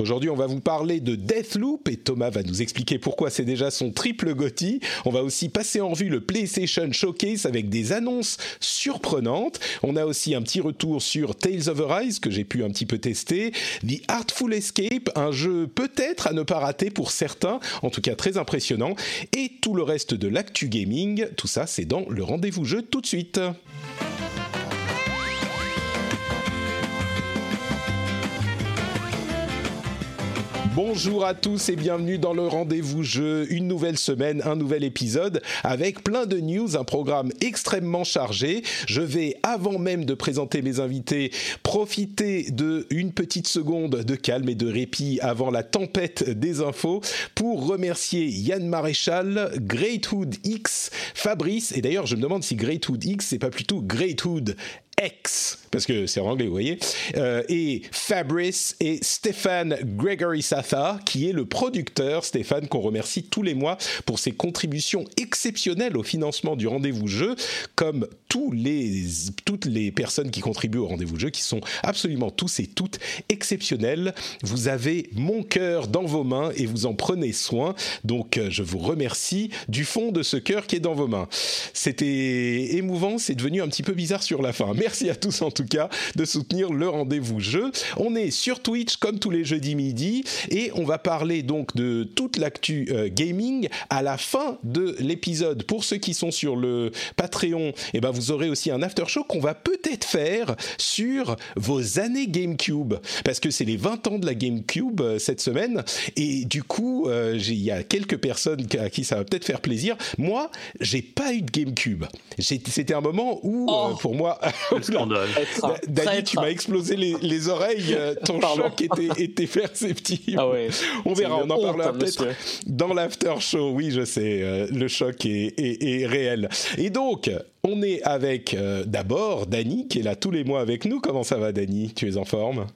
Aujourd'hui, on va vous parler de Deathloop et Thomas va nous expliquer pourquoi c'est déjà son triple Gotti. On va aussi passer en revue le PlayStation Showcase avec des annonces surprenantes. On a aussi un petit retour sur Tales of Arise que j'ai pu un petit peu tester. The Artful Escape, un jeu peut-être à ne pas rater pour certains, en tout cas très impressionnant. Et tout le reste de l'actu gaming, tout ça c'est dans le rendez-vous jeu tout de suite. Bonjour à tous et bienvenue dans le rendez-vous jeu, une nouvelle semaine, un nouvel épisode avec plein de news, un programme extrêmement chargé. Je vais avant même de présenter mes invités profiter de une petite seconde de calme et de répit avant la tempête des infos pour remercier Yann Maréchal, Greathood X, Fabrice et d'ailleurs je me demande si Greathood X c'est pas plutôt Greathood X, parce que c'est en anglais, vous voyez, euh, et Fabrice et Stéphane Gregory Satha, qui est le producteur, Stéphane, qu'on remercie tous les mois pour ses contributions exceptionnelles au financement du rendez-vous jeu, comme tous les, toutes les personnes qui contribuent au rendez-vous jeu, qui sont absolument tous et toutes exceptionnels. Vous avez mon cœur dans vos mains et vous en prenez soin, donc euh, je vous remercie du fond de ce cœur qui est dans vos mains. C'était émouvant, c'est devenu un petit peu bizarre sur la fin. Merci à tous en tout cas de soutenir le rendez-vous jeu. On est sur Twitch comme tous les jeudis midi et on va parler donc de toute l'actu euh, gaming à la fin de l'épisode. Pour ceux qui sont sur le Patreon, eh ben vous aurez aussi un after show qu'on va peut-être faire sur vos années GameCube parce que c'est les 20 ans de la GameCube euh, cette semaine et du coup euh, il y a quelques personnes à qui ça va peut-être faire plaisir. Moi, j'ai pas eu de GameCube. C'était un moment où Oh. pour moi Scandale. Da- Dany, tu m'as explosé les, les oreilles, euh, ton choc était, était perceptible. Ah ouais. On verra, on en honte, parlera hein, peut-être dans l'after show. Oui, je sais, euh, le choc est, est- est réel. Et donc, on est avec euh, d'abord Dany, qui est là tous les mois avec nous. Comment ça va, Dany? Tu es en forme?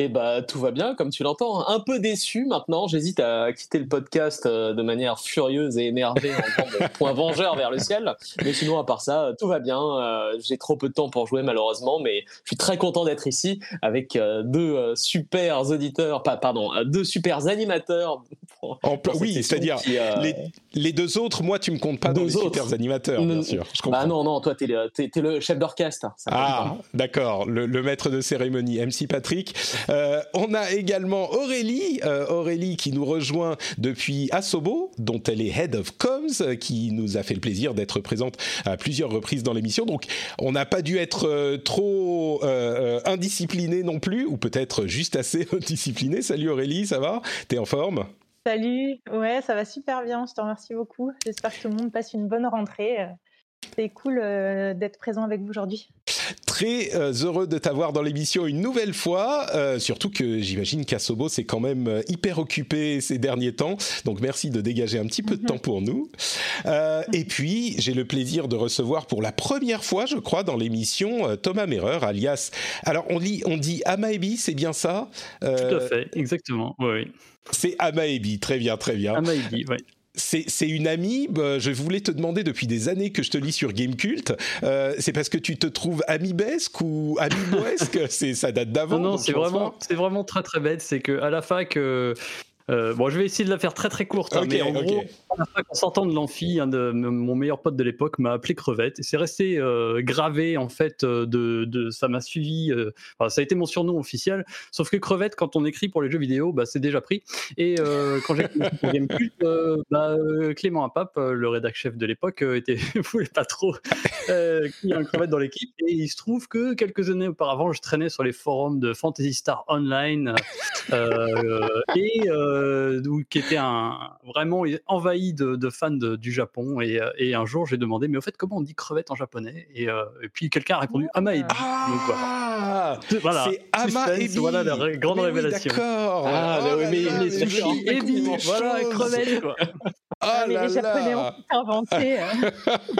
Et bah tout va bien, comme tu l'entends. Un peu déçu maintenant. J'hésite à quitter le podcast euh, de manière furieuse et énervée en faisant point vengeur vers le ciel. Mais sinon, à part ça, tout va bien. Euh, J'ai trop peu de temps pour jouer malheureusement, mais je suis très content d'être ici avec euh, deux euh, super auditeurs, pas pardon, euh, deux super animateurs. pour- En pla- pour cette Oui, c'est-à-dire euh, les, les deux autres, moi, tu me comptes pas dans Deux les autres. super animateurs, bien sûr. Je comprends. Bah non, non, toi t'es le, t'es le chef d'orchestre. Ah, d'accord, le, le maître de cérémonie, MC Patrick. Euh, on a également Aurélie, euh, Aurélie qui nous rejoint depuis Asobo, dont elle est Head of Comms, euh, qui nous a fait le plaisir d'être présente à plusieurs reprises dans l'émission. Donc, on n'a pas dû être trop indiscipliné non plus, ou peut-être juste assez indiscipliné. Salut Aurélie, ça va? T'es en forme? Salut, ouais, ça va super bien, je te remercie beaucoup. J'espère que tout le monde passe une bonne rentrée. C'est cool euh, d'être présent avec vous aujourd'hui. Très euh, heureux de t'avoir dans l'émission une nouvelle fois, euh, surtout que j'imagine qu'Asobo s'est quand même hyper occupé ces derniers temps, donc merci de dégager un petit peu de temps pour nous. Euh, et puis, j'ai le plaisir de recevoir pour la première fois, je crois, dans l'émission, euh, Thomas Merreur, alias... Alors, on, lit, on dit Amaebi, c'est bien ça? Tout à fait, exactement. Oui, oui. C'est Amaebi, très bien, très bien. Amaïbi, oui. C'est une amie, bah, je voulais te demander depuis des années que je te lis sur Gamecult, euh, c'est parce que tu te trouves amibesque ou amiboesque C'est Ça date d'avant Non, non, vraiment, c'est vraiment très très bête. C'est que à la fac, euh, euh, bon, je vais essayer de la faire très très courte, hein, mais en gros, en sortant de l'amphi, un de m- mon meilleur pote de l'époque m'a appelé crevette. Et c'est resté euh, gravé en fait euh, de, de ça m'a suivi. euh, enfin, ça a été mon surnom officiel. Sauf que crevette, quand on écrit pour les jeux vidéo, bah, c'est déjà pris. Et quand j'ai pour Gamecult, euh, bah, Clément Apap, le rédac chef de l'époque, était voulait pas trop qu'il y ait un crevette dans l'équipe. Et il se trouve que quelques années auparavant, je traînais sur les forums de Fantasy Star Online. et euh, euh, qui était un, vraiment envahi de, fans du Japon. Et, et un jour, j'ai demandé, mais au fait, comment on dit crevette en japonais? Et, puis quelqu'un a répondu Amaebi. Ah, voilà. C'est Amaebi. Voilà la grande révélation. D'accord. Ah, oh mais, les sushis, Ebi, voilà, crevette. Quoi. Ah, mais les Japonais ont inventé.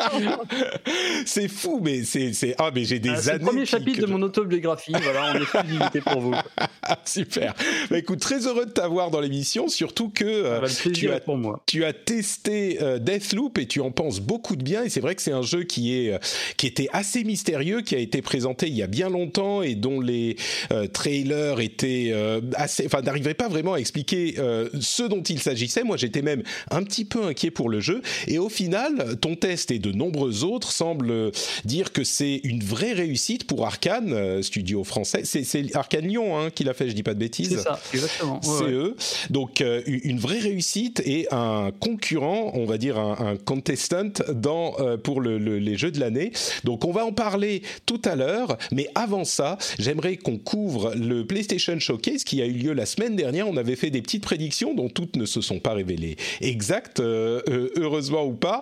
c'est fou, mais c'est, ah, mais j'ai des années. C'est le premier chapitre de mon autobiographie. voilà, en exclusivité pour vous. Super. Bah, écoute, très heureux de t'avoir dans l'émission, surtout que euh, tu, as, pour moi. tu as testé euh, Deathloop et tu en penses beaucoup de bien. Et c'est vrai que c'est un jeu qui est euh, qui était assez mystérieux, qui a été présenté il y a bien longtemps et dont les trailers étaient assez, enfin, n'arrivaient pas vraiment à expliquer ce dont il s'agissait. Moi, j'étais même un petit peu inquiet pour le jeu. Et au final, ton test et de nombreux autres semblent dire que c'est une vraie réussite pour Arkane, studio français. C'est Arkane Lyon hein, qui l'a fait, je dis pas de bêtises. C'est ça, exactement. c'est eux. Donc euh, une vraie réussite et un concurrent, on va dire un, contestant euh, pour le, les jeux de l'année. Donc on va en parler tout à l'heure, mais avant ça, j'aimerais qu'on couvre le PlayStation Showcase qui a eu lieu la semaine dernière. On avait fait des petites prédictions dont toutes ne se sont pas révélées exactes, euh, heureusement ou pas.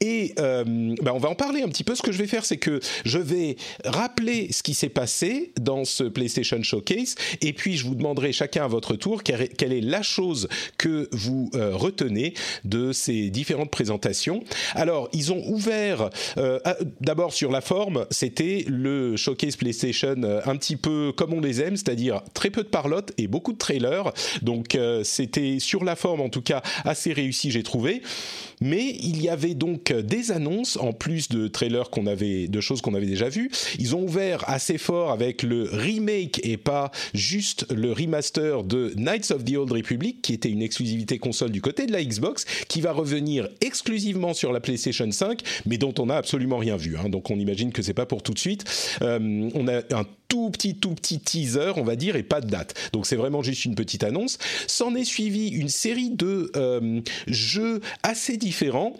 Et ben on va en parler un petit peu. Ce que je vais faire, c'est que je vais rappeler ce qui s'est passé dans ce PlayStation Showcase et puis je vous demanderai chacun à votre tour quelle est la chose que vous euh, retenez de ces différentes présentations. Alors, ils ont ouvert, euh, d'abord sur la forme, c'était le showcase PlayStation euh, un petit peu comme on les aime, c'est-à-dire très peu de parlotte et beaucoup de trailers. Donc, c'était sur la forme en tout cas assez réussi, j'ai trouvé. Mais il y avait donc des annonces en plus de trailers qu'on avait, de choses qu'on avait déjà vues. Ils ont ouvert assez fort avec le remake et pas juste le remaster de Knights of the Old Republic, qui était une exclusivité console du côté de la Xbox, qui va revenir exclusivement sur la PlayStation 5, mais dont on n'a absolument rien vu. Hein. donc on imagine que c'est pas pour tout de suite. Euh, on a un tout petit, tout petit teaser, on va dire, et pas de date. Donc c'est vraiment juste une petite annonce. S'en est suivi une série de euh, jeux assez différents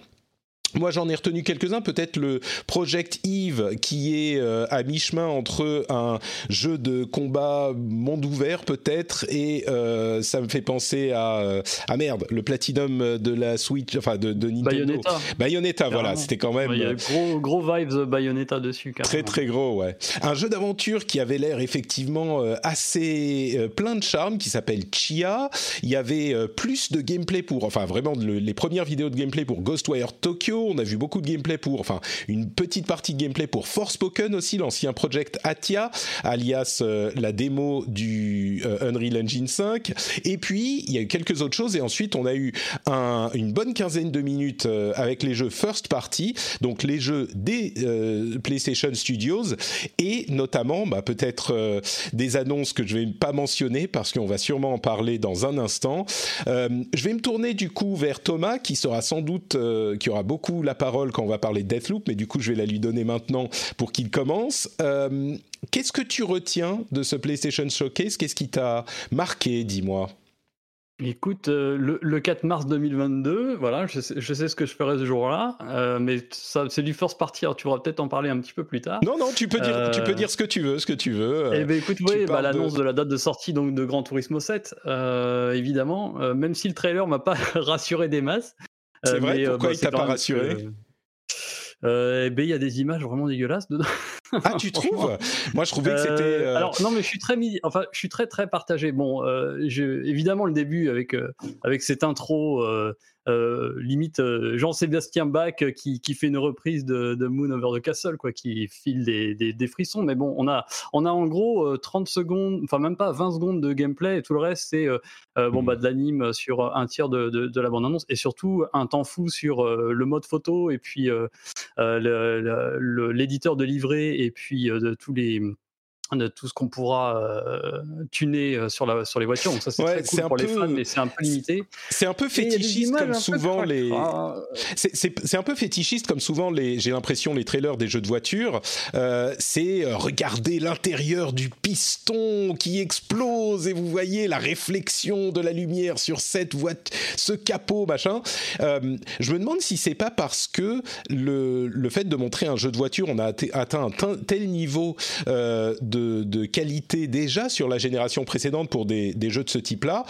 moi, j'en ai retenu quelques-uns. Peut-être le Project Eve, qui est euh, à mi-chemin entre un jeu de combat monde ouvert, peut-être, et euh, ça me fait penser à euh, ah merde, le Platinum de la Switch, enfin de, de Nintendo. Bayonetta. Bayonetta, voilà, c'était quand même. Il y a gros, gros vibes Bayonetta dessus. Carrément. Très très gros, ouais. Un jeu d'aventure qui avait l'air effectivement assez plein de charme, qui s'appelle Chia. Il y avait plus de gameplay pour, enfin vraiment les premières vidéos de gameplay pour Ghostwire Tokyo on a vu beaucoup de gameplay pour, enfin, une petite partie de gameplay pour Forspoken aussi, l'ancien project Atia, alias euh, la démo du euh, Unreal Engine 5. Et puis, il y a eu quelques autres choses. Et ensuite, on a eu une bonne quinzaine de minutes euh, avec les jeux first party, donc les jeux des PlayStation Studios, et notamment, bah, peut-être des annonces que je vais pas mentionner parce qu'on va sûrement en parler dans un instant. je vais me tourner du coup vers Thomas, qui sera sans doute, qui aura beaucoup la parole quand on va parler de Deathloop, mais du coup, je vais la lui donner maintenant pour qu'il commence. Euh, qu'est-ce que tu retiens de ce PlayStation Showcase? Qu'est-ce qui t'a marqué, dis-moi? Écoute, euh, le, 4 mars 2022, voilà, je sais, ce que je ferai ce jour-là, euh, mais ça, c'est du first party. tu pourras peut-être en parler un petit peu plus tard. Non, non, tu peux dire, tu peux dire ce que tu veux, ce que tu veux. Eh ben, écoute, oui, bah, l'annonce de... la date de sortie donc de Gran Turismo 7, évidemment, même si le trailer m'a pas rassuré des masses. C'est euh, vrai, pourquoi bah, il t'a pas rassuré? euh, eh ben, il y a des images vraiment dégueulasses dedans. Ah, tu trouves? Moi, je trouvais que c'était. Euh, alors, non, mais je suis très, enfin, je suis très, très partagé. Bon, évidemment, le début avec avec cette intro euh, limite euh, Jean-Sébastien Bach qui, qui, fait une reprise de, Moon Over the Castle, quoi, qui file des, des, frissons. Mais bon, on a, on a en gros 30 euh, secondes, enfin même pas 20 secondes de gameplay et tout le reste, c'est bon, bah, de l'anime sur un tiers de, de, la bande-annonce et surtout un temps fou sur le mode photo et puis l'éditeur de livret et puis de tous les de tout ce qu'on pourra euh, tuner euh, sur, la, sur les voitures. Donc ça, c'est très cool pour les fans, mais c'est un peu limité. C'est un peu fétichiste comme souvent les... C'est un peu fétichiste comme souvent les... J'ai l'impression les trailers des jeux de voiture. Euh, c'est regarder l'intérieur du piston qui explose et vous voyez la réflexion de la lumière sur cette voiture, ce capot, machin. je me demande si c'est pas parce que le, le fait de montrer un jeu de voiture, on a atteint un tel niveau de de, de, qualité déjà sur la génération précédente pour des, des jeux de ce type-là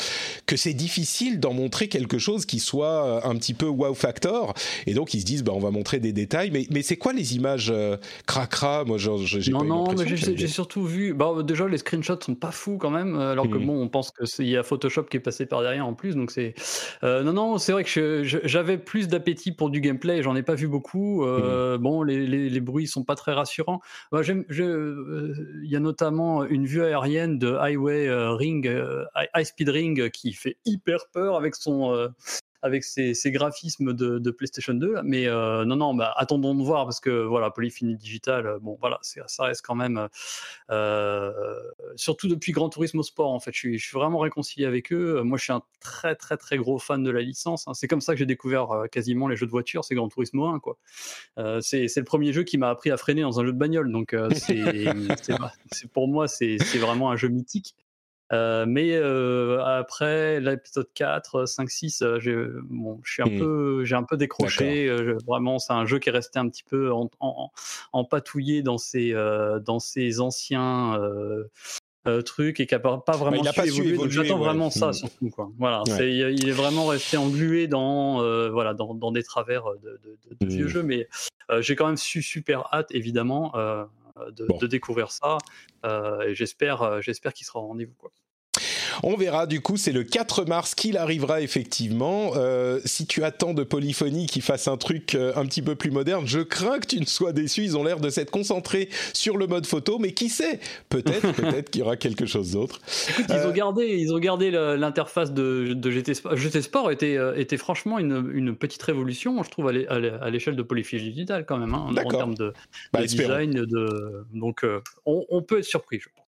que c'est difficile d'en montrer quelque chose qui soit un petit peu wow factor. Et donc ils se disent, bah, on va montrer des détails. Mais, mais c'est quoi les images euh, cracra? Moi, j'ai Non, pas non, mais j'ai surtout vu. Bah, déjà, les screenshots sont pas fous quand même, alors que mmh. bon, on pense qu'il y a Photoshop qui est passé par derrière en plus. Donc c'est. Euh, non, non, c'est vrai que j'avais plus d'appétit pour du gameplay. J'en ai pas vu beaucoup. Euh, mmh. Bon, les, les, les, bruits sont pas très rassurants. Bah, il y a notamment une vue aérienne de Highway Ring, High Speed Ring, qui fait hyper peur avec son avec ces, graphismes de, PlayStation 2. Mais euh, non, non, bah, attendons de voir parce que voilà, Polyphony Digital, euh, bon, voilà, ça reste quand même, euh, surtout depuis Grand Turismo Sport, en fait, je suis, vraiment réconcilié avec eux. Moi, je suis un très, très, très gros fan de la licence. Hein. C'est comme ça que j'ai découvert quasiment les jeux de voiture, c'est Grand Turismo 1, quoi. c'est le premier jeu qui m'a appris à freiner dans un jeu de bagnole, donc pour moi, c'est vraiment un jeu mythique. Euh, mais euh, après l'épisode 4, 5, 6, j'ai, bon, je suis un mmh. peu, j'ai un peu décroché. Euh, vraiment, c'est un jeu qui est resté un petit peu en, en, empatouillé dans ses, dans ses anciens trucs et qui n'a pas, vraiment bah, su, évoluer. j'attends vraiment ça mmh. surtout. Quoi. Voilà, il est vraiment resté englué dans, voilà, dans, dans, des travers de, de, vieux mmh. jeux, mais j'ai quand même su super hâte, évidemment. De, de, découvrir ça et j'espère j'espère qu'il sera au rendez-vous quoi. On verra, du coup, c'est le 4 mars qu'il arrivera effectivement. Euh, si tu attends de Polyphonie qui fasse un truc euh, un petit peu plus moderne, je crains que tu ne sois déçu. Ils ont l'air de s'être concentrés sur le mode photo, mais qui sait? Peut-être, peut-être qu'il y aura quelque chose d'autre. Écoute, ils ont euh, gardé, ils ont gardé l'interface de, GT Sport. GT Sport était, était franchement une, petite révolution, je trouve, à l'échelle de Polyphonie Digital quand même, hein, en termes de, bah, design. De, donc, on, on peut être surpris, je pense.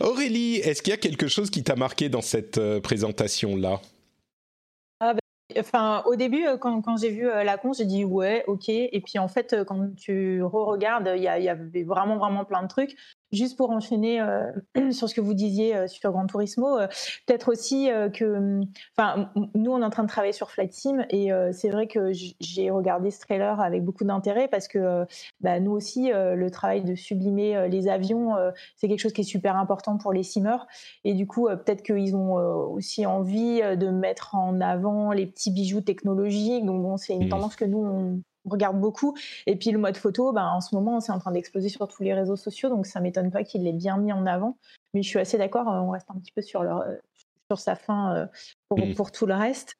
Aurélie, est-ce qu'il y a quelque chose qui t'a marqué dans cette euh, présentation-là? Ah ben, Enfin, au début, euh, quand, j'ai vu euh, la con, j'ai dit ouais, ok. Et puis en fait, quand tu re-regardes, il y, y, avait vraiment, vraiment plein de trucs. Juste pour enchaîner euh, sur ce que vous disiez euh, sur Gran Turismo, euh, peut-être aussi que, enfin, nous on est en train de travailler sur Flight Sim et c'est vrai que j'ai regardé ce trailer avec beaucoup d'intérêt parce que bah, nous aussi le travail de sublimer les avions, c'est quelque chose qui est super important pour les simmers et du coup peut-être qu'ils ont aussi envie de mettre en avant les petits bijoux technologiques. Donc bon, c'est une tendance que nous on regarde beaucoup. Et puis le mode photo, ben, en ce moment, c'est en train d'exploser sur tous les réseaux sociaux, donc ça m'étonne pas qu'il l'ait bien mis en avant. Mais je suis assez d'accord, on reste un petit peu sur, leur, sur sa fin euh, pour, mmh. pour, tout le reste.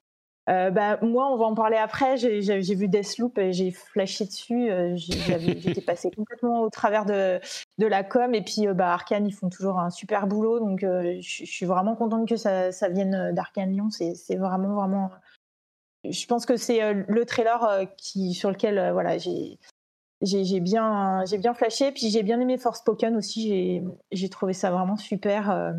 Euh, bah, moi, on va en parler après. J'ai vu Deathloop et j'ai flashé dessus. Euh, j'étais passé complètement au travers de, de, la com. Et puis, bah, Arkane, ils font toujours un super boulot. Donc, je suis vraiment contente que ça, ça vienne d'Arkane Lyon. C'est vraiment, vraiment je pense que c'est euh, le trailer euh, sur lequel euh, voilà, j'ai bien, flashé. Puis j'ai bien aimé Force Spoken aussi. J'ai trouvé ça vraiment super.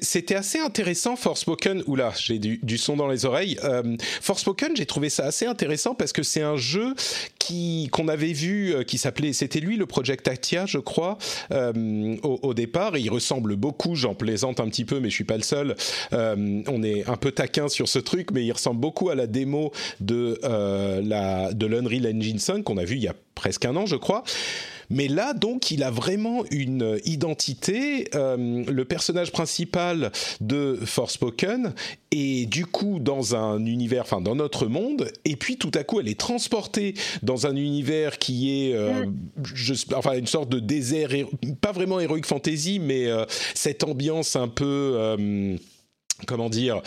C'était assez intéressant, Forspoken. Oula, j'ai du, du, son dans les oreilles. Euh, Forspoken, j'ai trouvé ça assez intéressant parce que c'est un jeu qui qu'on avait vu, euh, qui s'appelait, c'était lui le Project Actia, je crois, euh, au, départ. Et il ressemble beaucoup. J'en plaisante un petit peu, mais je suis pas le seul. Euh, on est un peu taquin sur ce truc, mais il ressemble beaucoup à la démo de la de l'Unreal Engine 5 qu'on a vu il y a presque un an, je crois. Mais là, donc, il a vraiment une identité. Euh, le personnage principal de Forspoken est du coup dans un univers, enfin dans notre monde, et puis tout à coup, elle est transportée dans un univers qui est, euh, mm. enfin, une sorte de désert, pas vraiment héroïque fantasy, mais euh, cette ambiance un peu comment dire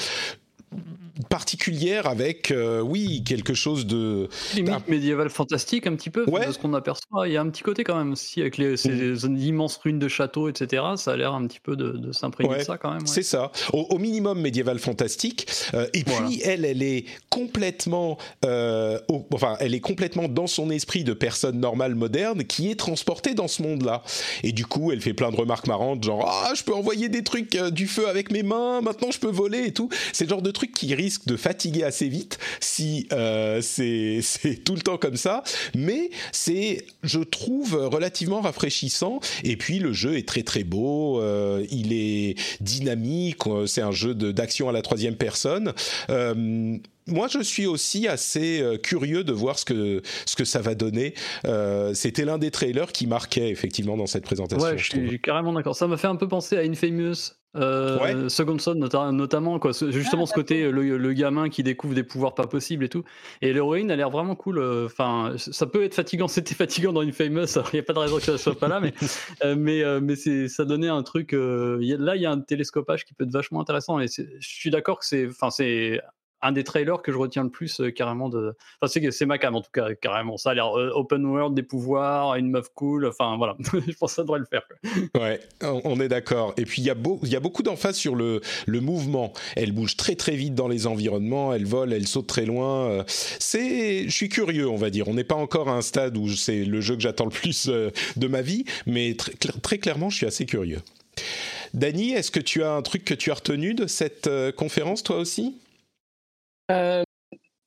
particulière avec, euh, oui, quelque chose de... Limite médiéval fantastique un petit peu, de ce qu'on aperçoit. Il y a un petit côté quand même aussi, avec les, ces mm. immenses ruines de châteaux, etc. Ça a l'air un petit peu de, s'imprégner de ça quand même. C'est ça. Au, minimum médiéval fantastique. Euh, et puis, elle, elle est complètement... Euh, enfin, elle est complètement dans son esprit de personne normale, moderne, qui est transportée dans ce monde-là. Et du coup, elle fait plein de remarques marrantes, genre « Ah, je peux envoyer des trucs, du feu avec mes mains, maintenant je peux voler et tout. » C'est le genre de truc qui risque de fatiguer assez vite si c'est tout le temps comme ça. Mais c'est, je trouve, relativement rafraîchissant. Et puis le jeu est très très beau. il est dynamique. C'est un jeu d'action à la troisième personne moi, je suis aussi assez euh, curieux de voir ce que, ce que ça va donner. Euh, c'était l'un des trailers qui marquait effectivement dans cette présentation. Ouais, je, suis carrément d'accord. Ça m'a fait un peu penser à Infamous. Euh, Second Son notamment quoi. Justement ah, ce côté le, gamin qui découvre des pouvoirs pas possibles et tout. Et l'héroïne a l'air vraiment cool enfin ça peut être fatigant. C'était fatigant dans Infamous il n'y a pas de raison que ça soit pas là mais mais mais c'est ça donnait un truc là il y a un télescopage qui peut être vachement intéressant et je suis d'accord que c'est enfin c'est un des trailers que je retiens le plus euh, carrément de. Enfin, c'est ma cam en tout cas, carrément. Ça a l'air euh, open world, des pouvoirs, une meuf cool. Enfin, voilà. je pense que ça devrait le faire. Ouais, on est d'accord. Et puis, il y, a beaucoup d'emphase sur le, mouvement. Elle bouge très, très vite dans les environnements. Elle vole, elle saute très loin. Euh, c'est. Je suis curieux, on va dire. On n'est pas encore à un stade où c'est le jeu que j'attends le plus de ma vie, mais très, très clairement, je suis assez curieux. Dany, est-ce que tu as un truc que tu as retenu de cette conférence, toi aussi? Euh,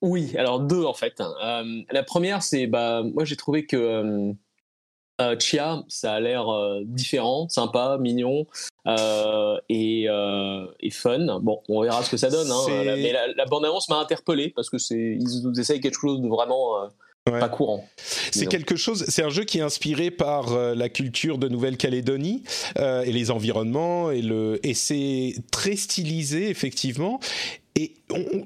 oui, alors deux en fait. Euh, la première, c'est bah moi j'ai trouvé que euh, Chia, ça a l'air différent, sympa, mignon et, et, fun. Bon, on verra ce que ça donne. Hein. mais la, bande-annonce m'a interpellé parce que c'est ils essayent quelque chose de vraiment pas courant. C'est quelque chose. C'est un jeu qui est inspiré par la culture de Nouvelle-Calédonie et les environnements et le et c'est très stylisé effectivement. Et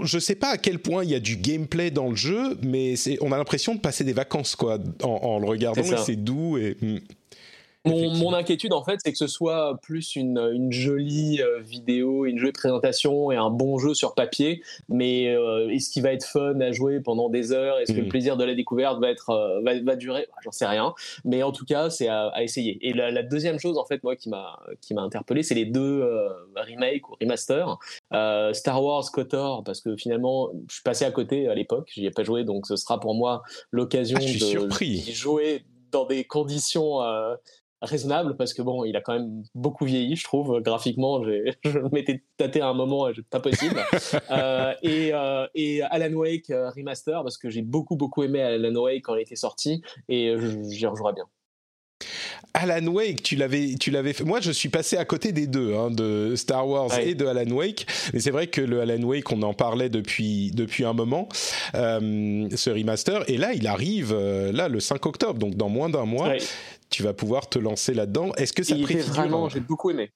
je ne sais pas à quel point il y a du gameplay dans le jeu, mais on a l'impression de passer des vacances quoi, en, le regardant. C'est doux et. Hmm. Mon, inquiétude, en fait, c'est que ce soit plus une, jolie euh, vidéo, une jolie présentation et un bon jeu sur papier, mais euh, est-ce qu'il va être fun à jouer pendant des heures? Est-ce que le mm. plaisir de la découverte va, être, euh, va, durer? J'en sais rien, mais en tout cas, c'est à, essayer. Et la, deuxième chose, en fait, moi, qui m'a interpellé, c'est les deux remakes ou remasters. Star Wars KOTOR, parce que finalement, je suis passé à côté à l'époque, j'y ai pas joué, donc ce sera pour moi l'occasion ah, de jouer dans des conditions raisonnable parce que bon, il a quand même beaucoup vieilli, je trouve. Graphiquement, je m'étais tâté à un moment, pas possible. euh, et, euh, et, Alan Wake euh, remaster parce que j'ai beaucoup beaucoup aimé Alan Wake quand il était sorti et j'y rejouerai bien. Alan Wake, tu l'avais, tu l'avais fait. Moi, je suis passé à côté des deux, hein, de Star Wars et de Alan Wake. Mais c'est vrai que le Alan Wake, on en parlait depuis depuis un moment, euh, ce remaster. Et là, il arrive là le 5 octobre, donc dans moins d'un mois tu vas pouvoir te lancer là-dedans. Est-ce que ça préfigure vraiment J'ai beaucoup aimé.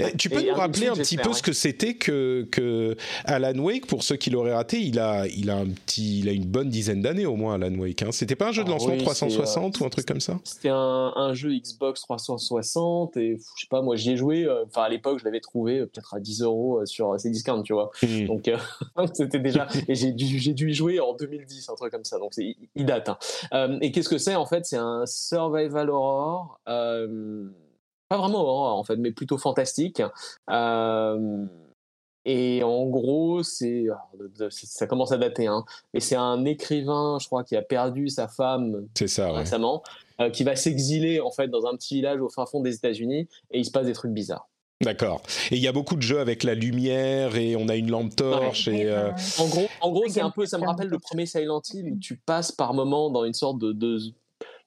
Eh, tu peux nous rappeler un petit peu ce que c'était que, que Alan Wake pour ceux qui l'auraient raté il a il a un petit il a une bonne dizaine d'années au moins Alan Wake hein. c'était pas un jeu de ah lancement 360 euh, ou un truc comme ça? c'était un, jeu Xbox 360 et je sais pas moi j'y ai joué euh, enfin à l'époque je l'avais trouvé euh, peut-être à 10 euros sur Cdiscount tu vois hmm. donc c'était déjà et j'ai dû j'ai dû y jouer en 2010 un truc comme ça donc il date hein. et qu'est-ce que c'est en fait? C'est un survival horror pas vraiment horreur en fait, mais plutôt fantastique. et en gros, c'est ça commence à dater, hein, mais c'est un écrivain, je crois, qui a perdu sa femme ça, récemment, euh, qui va s'exiler en fait dans un petit village au fin fond des États-Unis, et il se passe des trucs bizarres. D'accord. Et il y a beaucoup de jeux avec la lumière et on a une lampe torche. Et euh, En gros, en gros, c'est un peu, ça me rappelle le premier Silent Hill où tu passes par moment dans une sorte de, de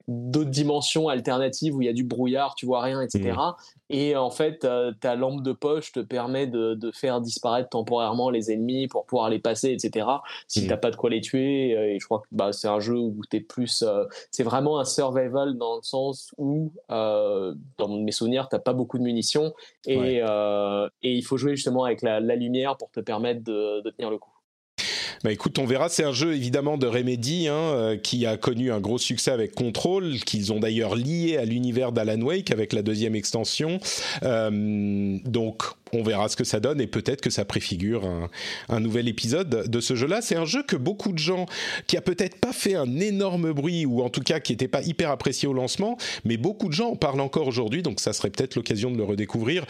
d'autres dimensions alternatives où il y a du brouillard, tu vois rien, etc. Mmh. Et en fait, ta lampe de poche te permet de, faire disparaître temporairement les ennemis pour pouvoir les passer, etc. Si tu mmh. t'as pas de quoi les tuer. Euh, et je crois que bah, c'est un jeu où t'es plus. Euh, c'est vraiment un survival dans le sens où, euh, dans mes souvenirs, t'as pas beaucoup de munitions et, et il faut jouer justement avec la, lumière pour te permettre de tenir le coup. Bah écoute, on verra. C'est un jeu évidemment de Remedy hein, euh, qui a connu un gros succès avec Control, qu'ils ont d'ailleurs lié à l'univers d'Alan Wake avec la deuxième extension. Euh, donc on verra ce que ça donne et peut-être que ça préfigure un, nouvel épisode de ce jeu-là. C'est un jeu que beaucoup de gens, qui a peut-être pas fait un énorme bruit ou en tout cas qui n'était pas hyper apprécié au lancement, mais beaucoup de gens en parlent encore aujourd'hui, donc ça serait peut-être l'occasion de le redécouvrir.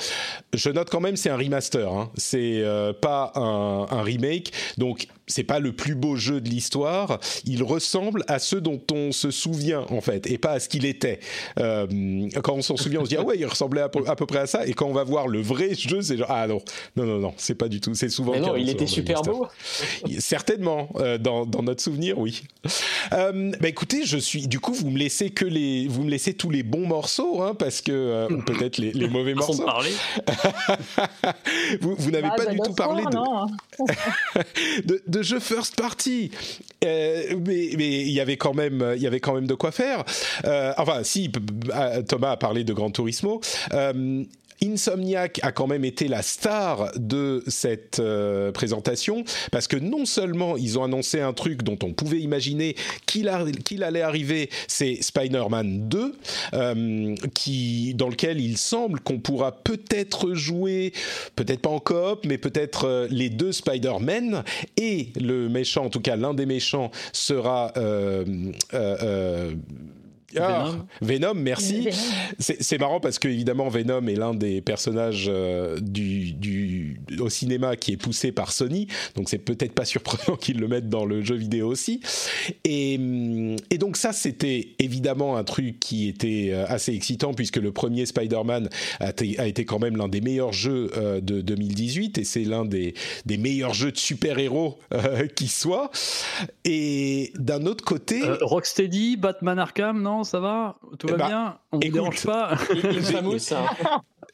Je note quand même c'est un remaster, hein. c'est euh, pas un, remake, donc c'est pas le plus beau jeu de l'histoire. Il ressemble à ceux dont on se souvient en fait, et pas à ce qu'il était. Euh, quand on s'en souvient, on se dit ah ouais, il ressemblait à peu, à peu, près à ça. Et quand on va voir le vrai jeu, c'est genre ah non, non, non, non, c'est pas du tout. C'est souvent. Mais non, il était super beau. Certainement, euh, dans, dans, notre souvenir, oui. Euh, bah écoutez, je suis. Du coup, vous me laissez que les, vous me laissez tous les bons morceaux, hein, parce que euh, ou peut-être les, les, mauvais morceaux. vous, vous n'avez bah, pas du tout parlé de, de, de jeux first party. Euh, mais, mais il y avait quand même, il y avait quand même de quoi faire. Euh, enfin, si Thomas a parlé de Gran Turismo. Euh, Insomniac a quand même été la star de cette euh, présentation parce que non seulement ils ont annoncé un truc dont on pouvait imaginer qu'il, allait arriver, c'est Spider-Man 2, euh, qui, dans lequel il semble qu'on pourra peut-être jouer, peut-être pas en coop, mais peut-être euh, les deux Spider-Man. Et le méchant, en tout cas l'un des méchants, sera ah, Venom. merci. C'est marrant parce que évidemment Venom est l'un des personnages euh, du, du, au cinéma qui est poussé par Sony, donc c'est peut-être pas surprenant qu'ils le mettent dans le jeu vidéo aussi. Et, et donc ça c'était évidemment un truc qui était euh, assez excitant puisque le premier Spider-Man a, a, été quand même l'un des meilleurs jeux euh, de 2018 et c'est l'un des, des, meilleurs jeux de super-héros qui soit. Et d'un autre côté, Rocksteady, Batman Arkham, non? Ça va? Tout va eh ben, bien? On ne dérange pas?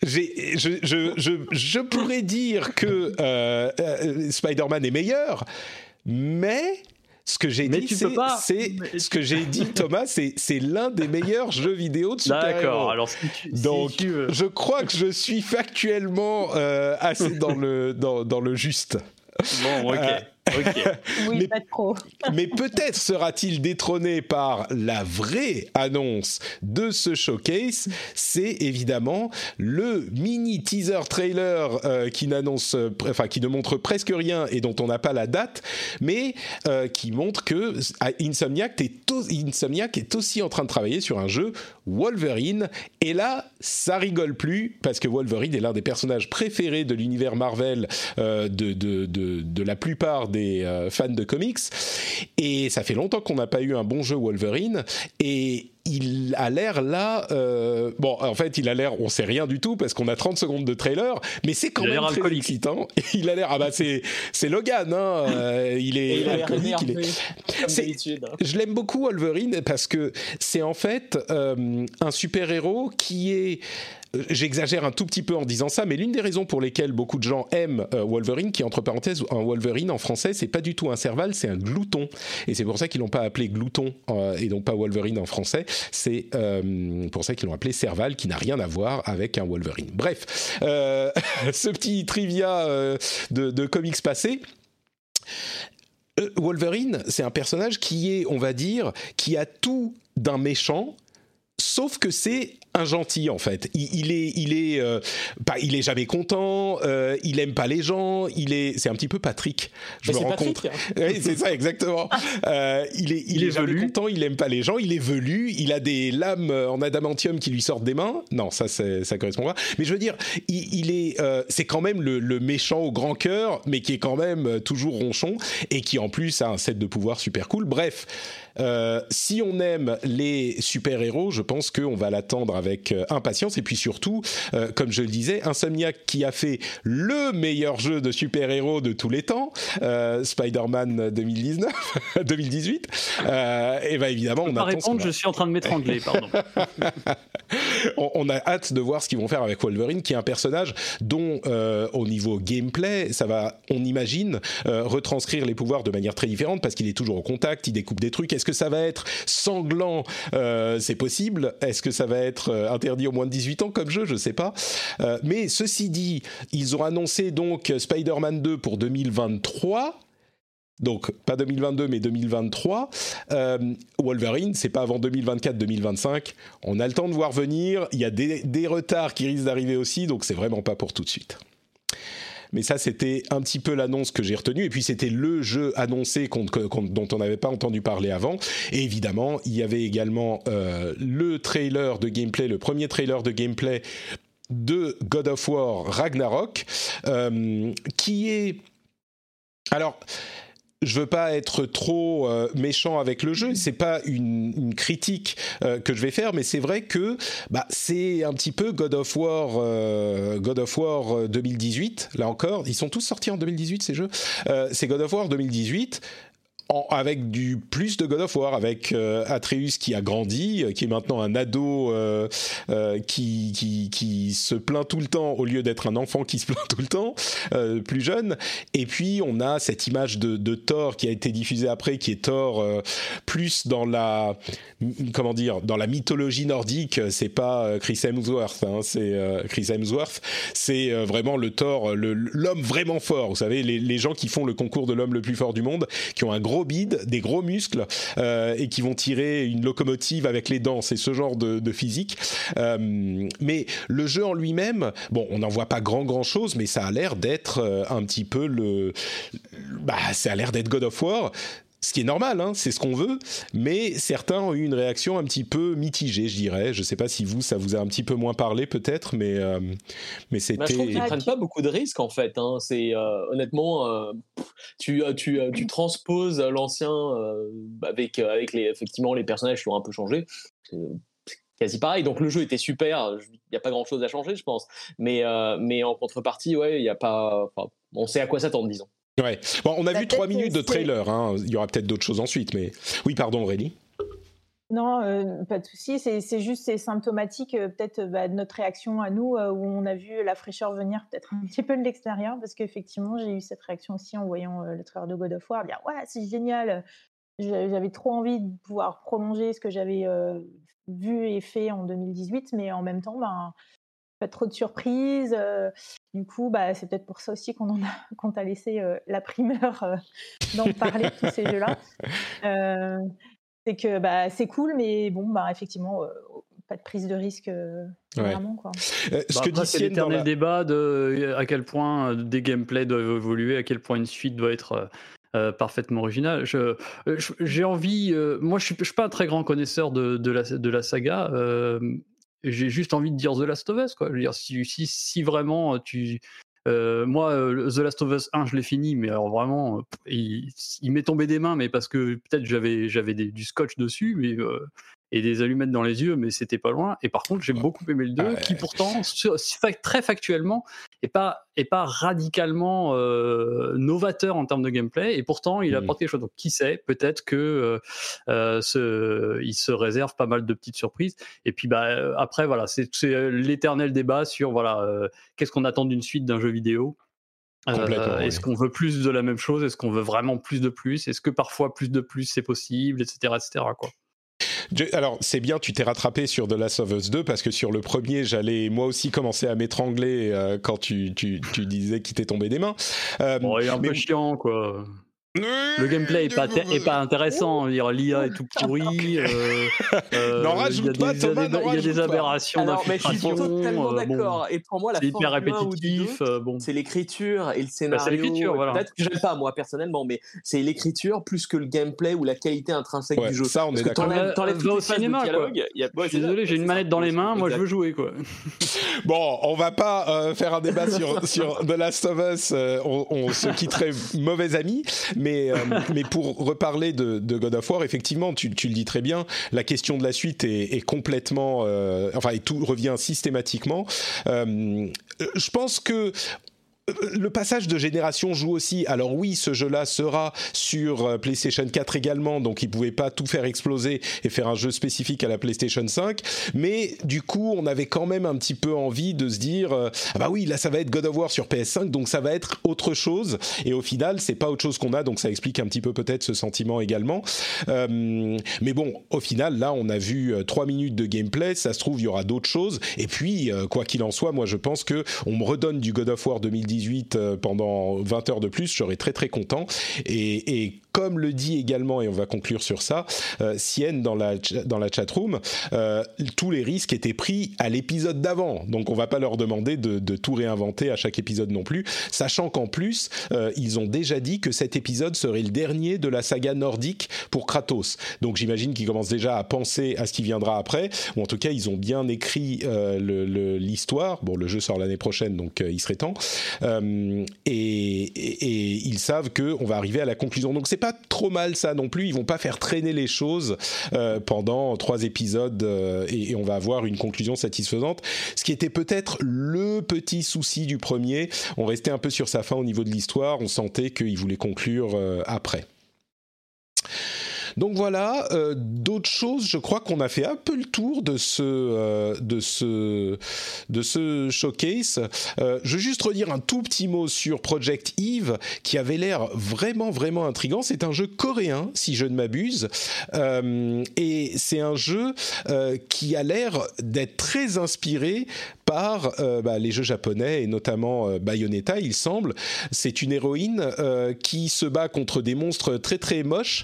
je, je, je, je, pourrais dire que euh, euh, Spider-Man est meilleur, mais ce que j'ai dit, c'est ce que j'ai dit, Thomas, c'est l'un des meilleurs jeux vidéo de super-héros. D'accord. Alors, donc, je crois que je suis factuellement euh, assez dans le dans, dans le juste. Bon, ok. oui, mais, pas trop. mais peut-être sera-t-il détrôné par la vraie annonce de ce showcase. C'est évidemment le mini teaser trailer euh, qui n'annonce, enfin qui ne montre presque rien et dont on n'a pas la date, mais euh, qui montre que Insomniac est, Insomniac est aussi en train de travailler sur un jeu Wolverine. Et là, ça rigole plus parce que Wolverine est l'un des personnages préférés de l'univers Marvel euh, de, de, de, de la plupart des euh, fans de comics. Et ça fait longtemps qu'on n'a pas eu un bon jeu Wolverine. Et il a l'air là. Euh, bon, en fait, il a l'air. On sait rien du tout parce qu'on a 30 secondes de trailer, mais c'est quand même très excitant. il a l'air. Ah bah c'est c'est Logan. Hein, euh, il est il alcoolique. Il est. Je l'aime beaucoup Wolverine parce que c'est en fait un super héros qui est j'exagère un tout petit peu en disant ça, mais l'une des raisons pour lesquelles beaucoup de gens aiment euh, Wolverine, qui entre parenthèses, un Wolverine en français, c'est pas du tout un serval, c'est un glouton. Et c'est pour ça qu'ils l'ont pas appelé glouton euh, et donc pas Wolverine en français. C'est euh, pour ça qu'ils l'ont appelé serval, qui n'a rien à voir avec un Wolverine. Bref, ce petit trivia de, de comics passés. Wolverine, c'est un personnage qui est, on va dire, qui a tout d'un méchant, sauf que c'est un gentil en fait. Il, est, il est, euh, pas, il est jamais content. Euh, il aime pas les gens. Il est, c'est un petit peu Patrick. Je me rends compte. Hein. oui, c'est ça exactement. Euh, il est, il, est, jamais content. Il aime pas les gens. Il est velu. Il a des lames en adamantium qui lui sortent des mains. Non, ça, ça correspond pas. Mais je veux dire, il, est, c'est quand même le, le, méchant au grand cœur, mais qui est quand même toujours ronchon et qui en plus a un set de pouvoir super cool. Bref. Euh, si on aime les super-héros, je pense qu'on va l'attendre avec euh, impatience. Et puis surtout, euh, comme je le disais, Insomniac qui a fait le meilleur jeu de super-héros de tous les temps, Spider-Man 2019, 2018, et ben évidemment, on attend. répondre, je suis en train de m'étrangler, pardon. on, on, a hâte de voir ce qu'ils vont faire avec Wolverine, qui est un personnage dont, au niveau gameplay, ça va, on imagine, retranscrire les pouvoirs de manière très différente parce qu'il est toujours au contact, il découpe des trucs. Est-ce que ça va être sanglant? Euh, C'est possible. Est-ce que ça va être euh, interdit au moins de 18 ans comme jeu? Je ne sais pas. Euh, mais ceci dit, ils ont annoncé donc Spider-Man 2 pour 2023. Donc pas 2022 mais 2023. Wolverine, c'est pas avant 2024-2025. On a le temps de voir venir. Il y a des, des retards qui risquent d'arriver aussi, donc c'est vraiment pas pour tout de suite. Mais ça, c'était un petit peu l'annonce que j'ai retenue. Et puis, c'était le jeu annoncé dont on n'avait pas entendu parler avant. Et évidemment, il y avait également euh, le trailer de gameplay, le premier trailer de gameplay de God of War Ragnarok, euh, qui est... Alors je veux pas être trop euh, méchant avec le jeu. C'est pas une, critique euh, que je vais faire, mais c'est vrai que bah, c'est un petit peu God of War, euh, God of War 2018. Là encore, ils sont tous sortis en 2018 ces jeux. c'est God of War 2018 avec du plus de God of War, avec euh, Atreus qui a grandi, euh, qui est maintenant un ado euh, qui, qui, se plaint tout le temps au lieu d'être un enfant qui se plaint tout le temps, plus jeune. Et puis on a cette image de, Thor qui a été diffusée après, qui est Thor plus dans la comment dire dans la mythologie nordique. C'est pas Chris Hemsworth, hein, c'est Chris Hemsworth, c'est vraiment le Thor, l'homme vraiment fort. Vous savez, les, les gens qui font le concours de l'homme le plus fort du monde, qui ont un gros bide, des gros muscles euh, et qui vont tirer une locomotive avec les dents. C'est ce genre de, physique. Euh, mais le jeu en lui-même, bon, on n'en voit pas grand grand chose, mais ça a l'air d'être euh, un petit peu le, bah, ça a l'air d'être God of War ce qui est normal, hein, c'est ce qu'on veut, mais certains ont eu une réaction un petit peu mitigée, je dirais. Je ne sais pas si vous, ça vous a un petit peu moins parlé peut-être, mais, euh, mais c'était... Bah, je trouve qu'ils ne prennent pas beaucoup de risques en fait. Hein. C'est, euh, honnêtement, euh, tu, tu, tu, transposes l'ancien avec, avec les, effectivement les personnages qui ont un peu changé. C'est quasi pareil. Donc le jeu était super, il n'y a pas grand-chose à changer, je pense. Mais, mais en contrepartie, ouais, il y a pas... on sait à quoi s'attendre, disons. Ouais. Bon, on a bah, vu trois minutes de trailer. Hein. Il y aura peut-être d'autres choses ensuite, mais oui, pardon, Aurélie. Non, euh, pas de souci. C'est juste c'est symptomatique euh, peut-être bah, de notre réaction à nous euh, où on a vu la fraîcheur venir peut-être un petit peu de l'extérieur parce qu'effectivement j'ai eu cette réaction aussi en voyant le trailer de God of War, dire ouais c'est génial. J'avais trop envie de pouvoir prolonger ce que j'avais vu et fait en 2018, mais en même temps, ben pas trop de surprises. Du coup, bah, c'est peut-être pour ça aussi qu'on a, qu'on t'a laissé la primeur d'en parler de tous ces jeux-là. c'est que bah, c'est cool, mais bon, bah, effectivement, pas de prise de risque vraiment. Quoi. Euh, ce bah, que c'est l'éternel débat de à quel point des gameplays doivent évoluer, à quel point une suite doit être. parfaitement originale. j'ai envie, moi je suis, je suis pas un très grand connaisseur de, de, la, de la saga, j'ai juste envie de dire The Last of Us. Quoi. Je veux dire, si, si, si vraiment tu. Euh, moi, euh, The Last of Us 1, je l'ai fini, mais alors vraiment, il, il m'est tombé des mains, mais parce que peut-être j'avais, j'avais du scotch dessus, mais euh, et des allumettes dans les yeux, mais c'était pas loin. Et par contre, j'ai beaucoup aimé le 2, qui pourtant, très factuellement, est pas, est pas radicalement euh, novateur en termes de gameplay, et pourtant, il apporte quelque chose. Donc, qui sait, peut-être que euh, euh, ce, il se réserve pas mal de petites surprises. Et puis, bah, après, voilà, c'est l'éternel débat sur voilà, qu'est-ce qu'on attend d'une suite d'un jeu vidéo? Est-ce qu'on veut plus de la même chose? Est-ce qu'on veut vraiment plus de plus? Est-ce que parfois plus de plus c'est possible, etc., etc. Quoi alors, c'est bien, tu t'es rattrapé sur The Last of Us 2 parce que sur le premier, j'allais moi aussi commencer à m'étrangler euh, quand tu, tu, tu, disais qu'il t'est tombé des mains. Euh, bon, il est un peu chiant, quoi. Le gameplay est pas, est pas intéressant. L'IA est tout pourri. Euh, euh, rajoute pas, Thomas. Il y a des aberrations d'infiltration. Je suis totalement euh, d'accord. et pour moi, la hyper répétitif. bon. C'est l'écriture et le bah, scénario. c'est l'écriture, voilà. Peut-être que j'aime pas moi personnellement, mais c'est l'écriture plus que le gameplay ou la qualité intrinsèque du jeu. Ça, on est d'accord. T'enlèves au cinéma, quoi. Je suis désolé, j'ai une manette dans les mains. Moi, je veux jouer, quoi. Bon, on va pas faire un débat sur The Last of Us. On se quitterait mauvais amis mais, euh, mais pour reparler de, God of War, effectivement, tu, le dis très bien, la question de la suite est, complètement, euh, enfin, tout revient systématiquement. Euh, je pense que le passage de génération joue aussi. Alors oui, ce jeu-là sera sur euh, PlayStation 4 également, donc ils pouvaient pas tout faire exploser et faire un jeu spécifique à la PlayStation 5. Mais du coup, on avait quand même un petit peu envie de se dire, euh, ah bah oui, là ça va être God of War sur PS5, donc ça va être autre chose. Et au final, c'est pas autre chose qu'on a, donc ça explique un petit peu peut-être ce sentiment également. mais bon, au final, là, on a vu trois minutes de gameplay. Ça se trouve, il y aura d'autres choses. Et puis, quoi qu'il en soit, moi, je pense que on me redonne du God of War 2010 euh, pendant 20 heures de plus, je serais très très content. Et, et comme le dit également, et on va conclure sur ça, euh, Sienne dans la, dans la chatroom, euh, tous les risques étaient pris à l'épisode d'avant. Donc on va pas leur demander de, de, tout réinventer à chaque épisode non plus, sachant qu'en plus, euh, ils ont déjà dit que cet épisode serait le dernier de la saga nordique pour Kratos. Donc j'imagine qu'ils commencent déjà à penser à ce qui viendra après, ou en tout cas ils ont bien écrit euh, l'histoire. Bon, le jeu sort l'année prochaine, donc il serait temps. et, et, ils savent que on va arriver à la conclusion. Donc c'est trop mal ça non plus. Ils vont pas faire traîner les choses pendant trois épisodes et, et, on va avoir une conclusion satisfaisante. Ce qui était peut-être le petit souci du premier. On restait un peu sur sa fin au niveau de l'histoire. On sentait qu'il voulait conclure après. Donc voilà, euh, d'autres choses, je crois qu'on a fait un peu le tour de ce, euh, de ce, de ce showcase. Euh, je veux juste redire un tout petit mot sur Project Eve, qui avait l'air vraiment, vraiment intrigant. C'est un jeu coréen, si je ne m'abuse, et c'est un jeu qui a l'air d'être très inspiré par bah, les jeux japonais et notamment Bayonetta, il semble. C'est une héroïne qui se bat contre des monstres très très moches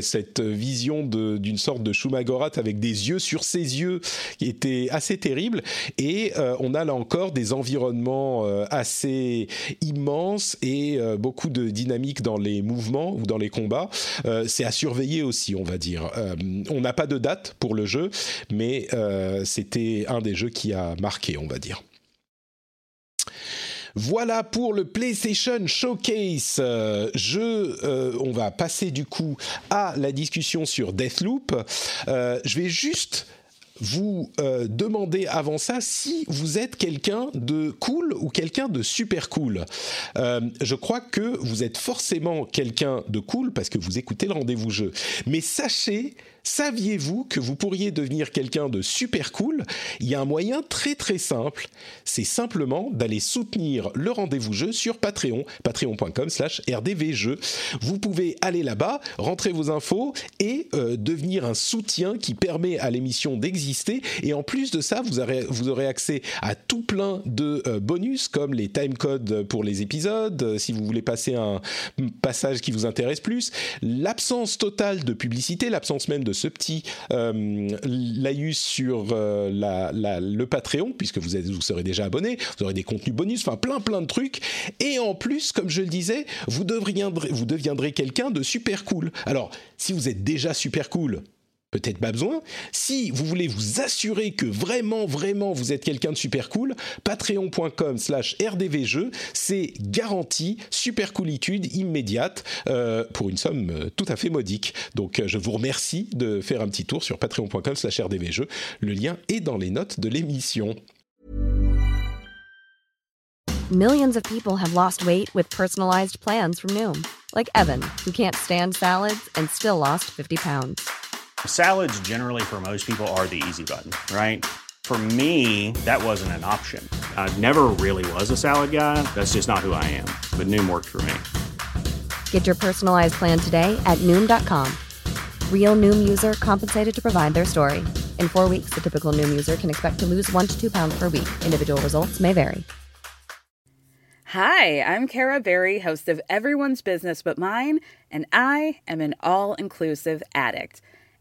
cette vision d'une sorte de Shumagorat avec des yeux sur ses yeux qui était assez terrible. Et euh, on a là encore des environnements euh, assez immenses et euh, beaucoup de dynamique dans les mouvements ou dans les combats. C'est à surveiller aussi, on va dire. on n'a pas de date pour le jeu, mais c'était un des jeux qui a marqué, on va dire. Voilà pour le PlayStation Showcase. Euh, euh, on va passer du coup à la discussion sur Deathloop. Euh, je vais juste vous demander avant ça si vous êtes quelqu'un de cool ou quelqu'un de super cool. je crois que vous êtes forcément quelqu'un de cool parce que vous écoutez le rendez-vous jeu. Mais sachez Saviez-vous que vous pourriez devenir quelqu'un de super cool? Il y a un moyen très très simple, c'est simplement d'aller soutenir le rendez-vous jeu sur Patreon, patreon.com slash rdvjeux. Vous pouvez aller là-bas, rentrer vos infos et euh, devenir un soutien qui permet à l'émission d'exister. Et en plus de ça, vous aurez, vous aurez accès à tout plein de euh, bonus comme les timecodes pour les épisodes, euh, si vous voulez passer un passage qui vous intéresse plus, l'absence totale de publicité, l'absence même de ce petit euh, laïus sur euh, le Patreon, puisque vous, serez déjà abonné, vous aurez des contenus bonus, enfin plein plein de trucs. Et en plus, comme je le disais, vous deviendrez quelqu'un de super cool. Alors, si vous êtes déjà super cool, peut-être pas besoin. Si vous voulez vous assurer que vraiment, vraiment, vous êtes quelqu'un de super cool, patreon.com slash rdvjeux, c'est garanti, super coolitude immédiate, euh, pour une somme euh, tout à fait modique. Donc euh, je vous remercie de faire un petit tour sur patreon.com slash rdvjeux. Le lien est dans les notes de l'émission. Millions of people have lost weight with personalized plans from Noom, like Evan, who can't stand salads and still lost 50 pounds. Salads, generally, for most people, are the easy button, right? For me, that wasn't an option. I never really was a salad guy. That's just not who I am. But Noom worked for me. Get your personalized plan today at Noom.com. Real Noom user compensated to provide their story. In four weeks, the typical Noom user can expect to lose one to two pounds per week. Individual results may vary. Hi, I'm Kara Berry, host of Everyone's Business But Mine, and I am an all inclusive addict.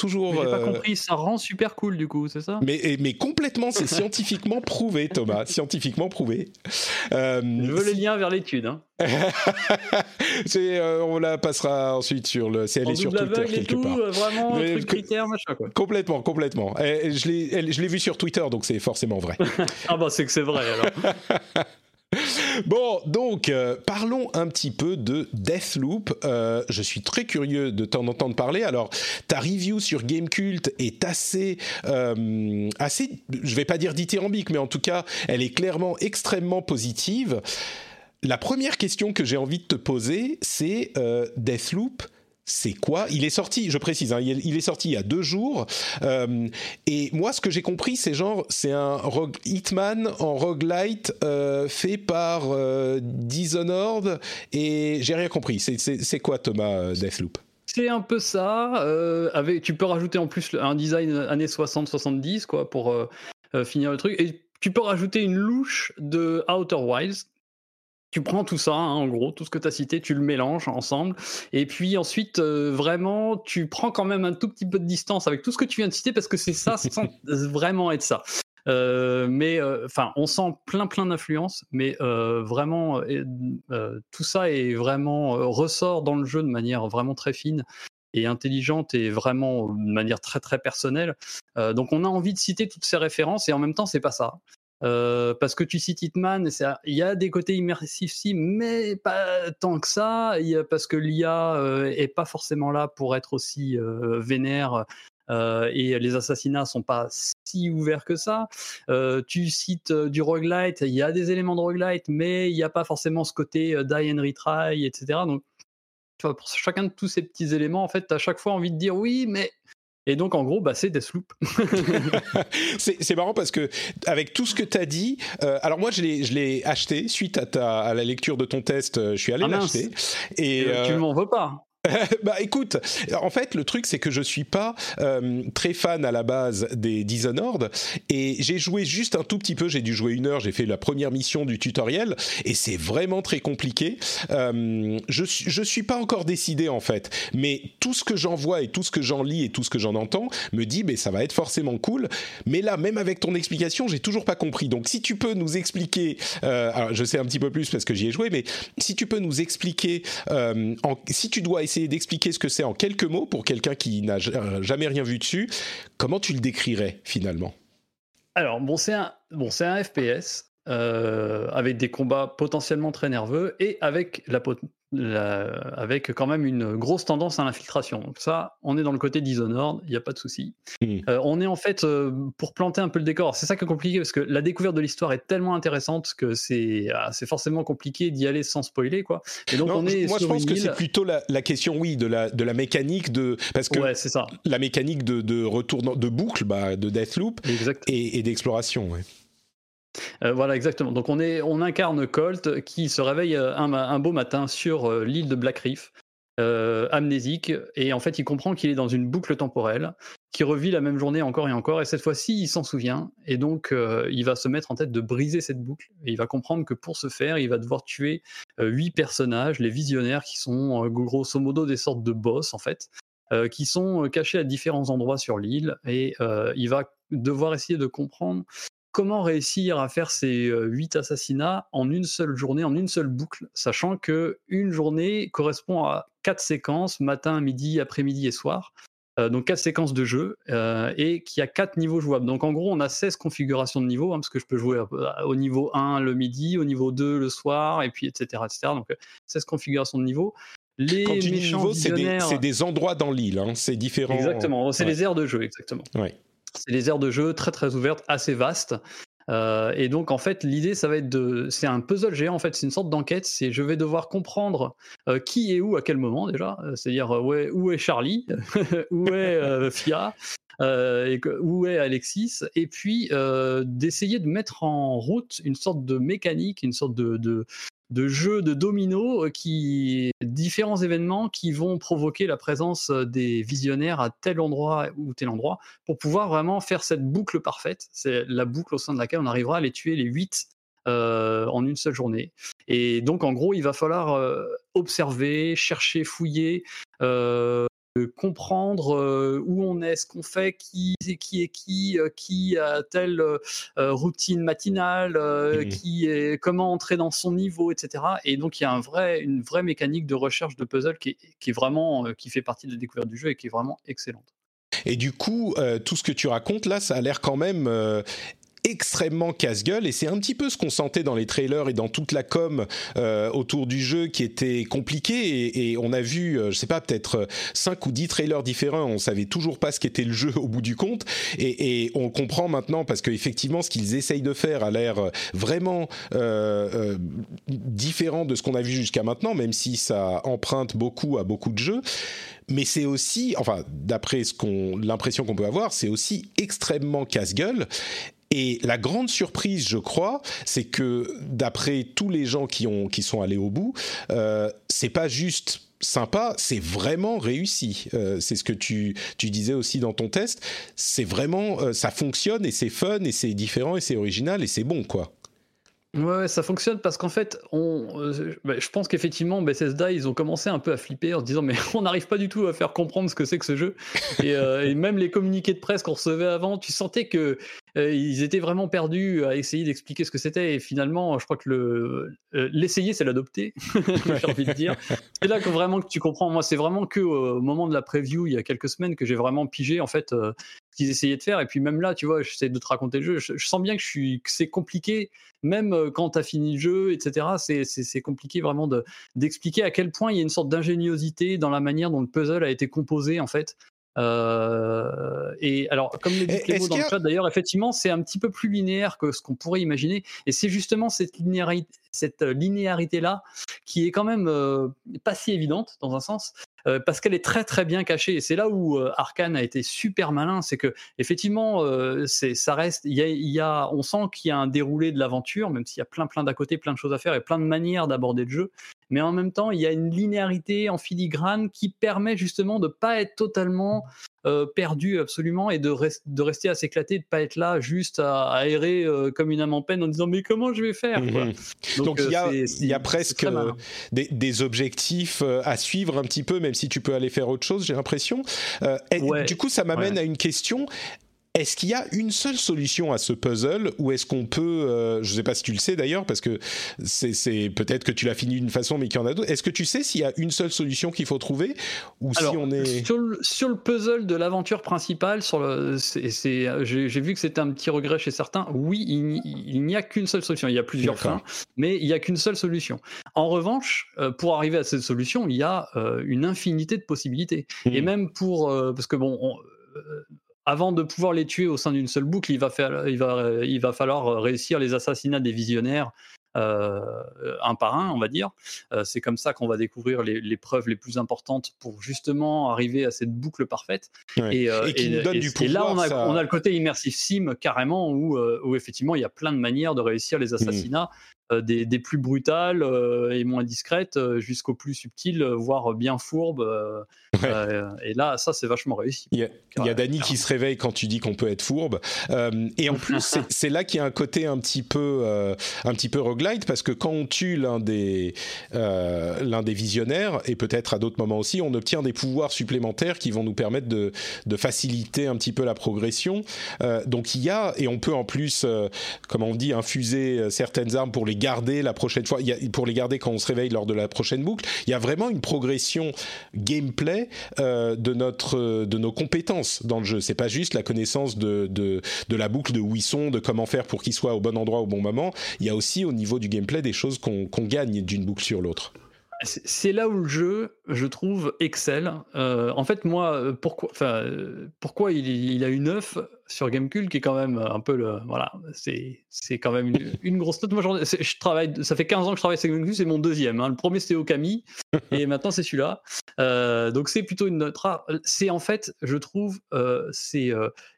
Toujours. J'ai pas euh, compris, ça rend super cool du coup, c'est ça? Mais, mais complètement, c'est scientifiquement prouvé, Thomas, scientifiquement prouvé. Euh, Je veux les liens vers l'étude. Hein. euh, on la passera ensuite sur le. Si elle est sur Twitter quelque tout, part. Euh, vraiment, mais, truc critère, machin quoi. Complètement, complètement. Et, je l'ai vu sur Twitter, donc c'est forcément vrai. ah bah c'est que c'est vrai alors. Bon, donc euh, parlons un petit peu de Deathloop. Euh, je suis très curieux de t'en entendre parler. Alors, ta review sur Gamecult est assez, euh, assez, je vais pas dire dithyrambique, mais en tout cas, elle est clairement extrêmement positive. La première question que j'ai envie de te poser, c'est Deathloop c'est quoi? Il est sorti, je précise, hein, il, est sorti il y a deux jours. Euh, et moi, ce que j'ai compris, c'est genre, c'est un rogue, Hitman en roguelite euh, fait par euh, Dishonored. Et j'ai rien compris. C'est quoi, Thomas Deathloop? C'est un peu ça. avec, tu peux rajouter en plus un design années 60-70 quoi pour finir le truc. Et tu peux rajouter une louche de Outer Wilds tu prends tout ça, hein, en gros, tout ce que tu as cité, tu le mélanges ensemble. Et puis ensuite, euh, vraiment, tu prends quand même un tout petit peu de distance avec tout ce que tu viens de citer parce que c'est ça sans vraiment être ça. Euh, mais euh, enfin, on sent plein plein d'influences, mais vraiment tout ça est vraiment ressort dans le jeu de manière vraiment très fine et intelligente et vraiment de manière très très personnelle. donc on a envie de citer toutes ces références et en même temps c'est pas ça. Euh, parce que tu cites Hitman, il y a des côtés immersifs, si, mais pas tant que ça. A, parce que l'IA euh, est pas forcément là pour être aussi euh, vénère et les assassinats sont pas si ouverts que ça. tu cites du roguelite, il y a des éléments de roguelite, mais il n'y a pas forcément ce côté die and retry, etc. Donc, pour chacun de tous ces petits éléments, en fait, tu as chaque fois envie de dire oui, mais et donc, en gros, bah, c'est Deathloop. c'est marrant parce que, avec tout ce que tu as dit, euh, alors moi, je l'ai acheté suite à, ta, à la lecture de ton test. Euh, je suis allé ah l'acheter. Et, euh, tu m'en veux pas bah écoute, en fait le truc c'est que je suis pas euh, très fan à la base des Dishonored et j'ai joué juste un tout petit peu, j'ai dû jouer une heure, j'ai fait la première mission du tutoriel et c'est vraiment très compliqué. Euh, je je suis pas encore décidé en fait, mais tout ce que j'en vois et tout ce que j'en lis et tout ce que j'en entends me dit mais ça va être forcément cool. Mais là même avec ton explication j'ai toujours pas compris. Donc si tu peux nous expliquer, euh, alors je sais un petit peu plus parce que j'y ai joué, mais si tu peux nous expliquer, euh, en, si tu dois essayer d'expliquer ce que c'est en quelques mots pour quelqu'un qui n'a jamais rien vu dessus, comment tu le décrirais finalement? Alors, bon, c'est un, bon, un FPS euh, avec des combats potentiellement très nerveux et avec la, avec quand même une grosse tendance à l'infiltration. Donc ça, on est dans le côté Dishonored, il n'y a pas de souci. Hmm. Euh, on est en fait, euh, pour planter un peu le décor, c'est ça qui est compliqué, parce que la découverte de l'histoire est tellement intéressante que c'est ah, forcément compliqué d'y aller sans spoiler. Quoi. Et donc on est moi, je pense que c'est plutôt la, question, oui, de la, de la mécanique, de, parce que ouais, ça. la mécanique de, de retour de boucle, bah, de Deathloop et, et d'exploration. Ouais. Euh, voilà, exactement. Donc on, est, on incarne Colt qui se réveille euh, un, beau matin sur euh, l'île de Black Reef, amnésique, et en fait il comprend qu'il est dans une boucle temporelle, qui revit la même journée encore et encore, et cette fois-ci il s'en souvient, et donc il va se mettre en tête de briser cette boucle, et il va comprendre que pour ce faire, il va devoir tuer huit personnages, les visionnaires, qui sont grosso modo des sortes de boss en fait, qui sont cachés à différents endroits sur l'île, et il va devoir essayer de comprendre comment réussir à faire ces huit assassinats en une seule journée, en une seule boucle, sachant que une journée correspond à quatre séquences, matin, midi, après-midi et soir. donc quatre séquences de jeu et qui a quatre niveaux jouables. Donc en gros, on a 16 configurations de niveaux, hein, parce que je peux jouer au niveau 1 le midi, au niveau 2 le soir, et puis etc. etc. donc 16 configurations de niveaux. Les Quand tu dis niveau, c'est des, des, endroits dans l'île, hein, c'est différent. Exactement, c'est les aires de jeu, exactement. Ouais. C'est des aires de jeu très très ouvertes, assez vastes. Euh, et donc en fait l'idée ça va être de, c'est un puzzle géant en fait, c'est une sorte d'enquête. C'est je vais devoir comprendre euh, qui est où à quel moment déjà, euh, c'est-à-dire où, est, Charlie, où est Fia, où est Alexis, et puis d'essayer de mettre en route une sorte de mécanique, une sorte de, de jeux de dominos euh, qui différents événements qui vont provoquer la présence euh, des visionnaires à tel endroit ou tel endroit pour pouvoir vraiment faire cette boucle parfaite. C'est la boucle au sein de laquelle on arrivera à les tuer les huit euh, en une seule journée. Et donc en gros, il va falloir observer, chercher, fouiller, comprendre euh, où on est, ce qu'on fait, qui, qui est qui, euh, qui a telle euh, routine matinale, mmh. qui est, comment entrer dans son niveau, etc. Et donc il y a un vrai, une vraie mécanique de recherche de puzzle qui est, vraiment, qui fait partie de la découverte du jeu et qui est vraiment excellente. Et du coup, tout ce que tu racontes là, ça a l'air quand même extrêmement casse-gueule et c'est un petit peu ce qu'on sentait dans les trailers et dans toute la com euh, autour du jeu qui était compliqué et, on a vu euh, je sais pas peut-être 5 ou 10 trailers différents. On savait toujours pas ce qu'était le jeu au bout du compte et, on comprend maintenant parce qu'effectivement ce qu'ils essayent de faire a l'air vraiment euh, différent de ce qu'on a vu jusqu'à maintenant même si ça emprunte beaucoup à beaucoup de jeux. Mais c'est aussi, enfin, d'après ce qu'on, l'impression qu'on peut avoir, c'est aussi extrêmement casse-gueule Et la grande surprise, je crois, c'est que d'après tous les gens qui ont qui sont allés au bout, euh, c'est pas juste sympa, c'est vraiment réussi. Euh, c'est ce que tu, tu disais aussi dans ton test. C'est vraiment, euh, ça fonctionne et c'est fun et c'est différent et c'est original et c'est bon, quoi. Ouais, ça fonctionne parce qu'en fait, on, euh, bah, je pense qu'effectivement, Bethesda, ils ont commencé un peu à flipper en se disant mais on n'arrive pas du tout à faire comprendre ce que c'est que ce jeu. Et, et même les communiqués de presse qu'on recevait avant, tu sentais que ils étaient vraiment perdus à essayer d'expliquer ce que c'était. Et finalement, je crois que le l'essayer, c'est l'adopter. j'ai envie de dire. C'est là que vraiment que tu comprends. Moi, c'est vraiment que au moment de la preview, il y a quelques semaines, que j'ai vraiment pigé en fait ce qu'ils essayaient de faire. Et puis même là, tu vois, j'essaie de te raconter le jeu. Je, sens bien que c'est compliqué, même quand tu as fini le jeu, etc. C'est, compliqué vraiment de, d'expliquer à quel point il y a une sorte d'ingéniosité dans la manière dont le puzzle a été composé en fait. Euh, et alors, comme le dit Clément dans le chat d'ailleurs, effectivement, c'est un petit peu plus linéaire que ce qu'on pourrait imaginer. Et c'est justement cette linéarité, cette linéarité-là qui est quand même pas si évidente dans un sens. parce qu'elle est très très bien cachée et c'est là où Arkane a été super malin, c'est que effectivement ça reste, on sent qu'il y a un déroulé de l'aventure, même s'il y a plein plein d'à côté, plein de choses à faire et plein de manières d'aborder le jeu, mais en même temps il y a une linéarité en filigrane qui permet justement de pas être totalement euh, perdu absolument et de, res- de rester à s'éclater, de pas être là juste à, à errer euh, comme une âme en peine en disant mais comment je vais faire quoi. Mhm. Donc, il y a, euh, c'est- il y a presque des, des objectifs à suivre un petit peu, même si tu peux aller faire autre chose, j'ai l'impression. Euh, Ouais. Du coup, ça m'amène Ouais. à une question. Est-ce qu'il y a une seule solution à ce puzzle ou est-ce qu'on peut, euh, je ne sais pas si tu le sais d'ailleurs, parce que c'est peut-être que tu l'as fini d'une façon mais qu'il y en a d'autres. Est-ce que tu sais s'il y a une seule solution qu'il faut trouver ou Alors, si on est... sur, le, sur le puzzle de l'aventure principale, sur le, c'est, j'ai, vu que c'était un petit regret chez certains. Oui, il, n'y- il n'y a qu'une seule solution. Il y a plusieurs fins, mais il n'y a qu'une seule solution. En revanche, euh, pour arriver à cette solution, il y a euh, une infinité de possibilités. Et Hmm. même pour, parce que bon, on- avant de pouvoir les tuer au sein d'une seule boucle, il va, faire, il va, il va falloir réussir les assassinats des visionnaires euh, un par un, on va dire. Euh, c'est comme ça qu'on va découvrir les, les preuves les plus importantes pour justement arriver à cette boucle parfaite. Ouais. Et, euh, Et qui nous donne du et là, pouvoir, on a, ça- on a le côté immersive sim carrément où, euh, où effectivement il y a plein de manières de réussir les assassinats. Euh, des, des plus brutales euh, et moins discrètes euh, jusqu'aux plus subtiles, voire bien fourbes. Ouais. et là, ça, c'est vachement réussi. Il y a, il y a Dany qui se réveille quand tu dis qu'on peut être fourbe. Et en plus, c'est- là qu'il y a un côté un petit peu, un petit peu roguelite parce que quand on tue l'un des, l'un des visionnaires et peut-être à d'autres moments aussi, on obtient des pouvoirs supplémentaires qui vont nous permettre de, de faciliter un petit peu la progression. Donc il y a et on peut en plus, comme on dit, infuser certaines armes pour les garder la prochaine fois, pour les garder quand on se réveille lors de la prochaine boucle. Il y a vraiment une progression gameplay euh, de notre de nos compétences dans le jeu. C'est pas juste la connaissance de, de la boucle de où ils sont, de comment faire pour qu'ils soient au bon endroit au bon moment. Il y a aussi au niveau du gameplay des choses qu'on gagne d'une boucle sur l'autre. C'est là où le jeu, je trouve, excelle. Euh, en fait, moi, euh, pourquoi, euh, pourquoi il, il a une 9 sur Gamecube, qui est quand même un peu le. Voilà, c'est c'est quand même une, une grosse note. Moi, je travaille, ça fait 15 ans que je travaille sur Gamecube, c'est mon deuxième. hein. Le premier, c'était Okami, et maintenant, c'est celui-là. Euh, donc, c'est plutôt une note rare. C'est en fait, je trouve, c'est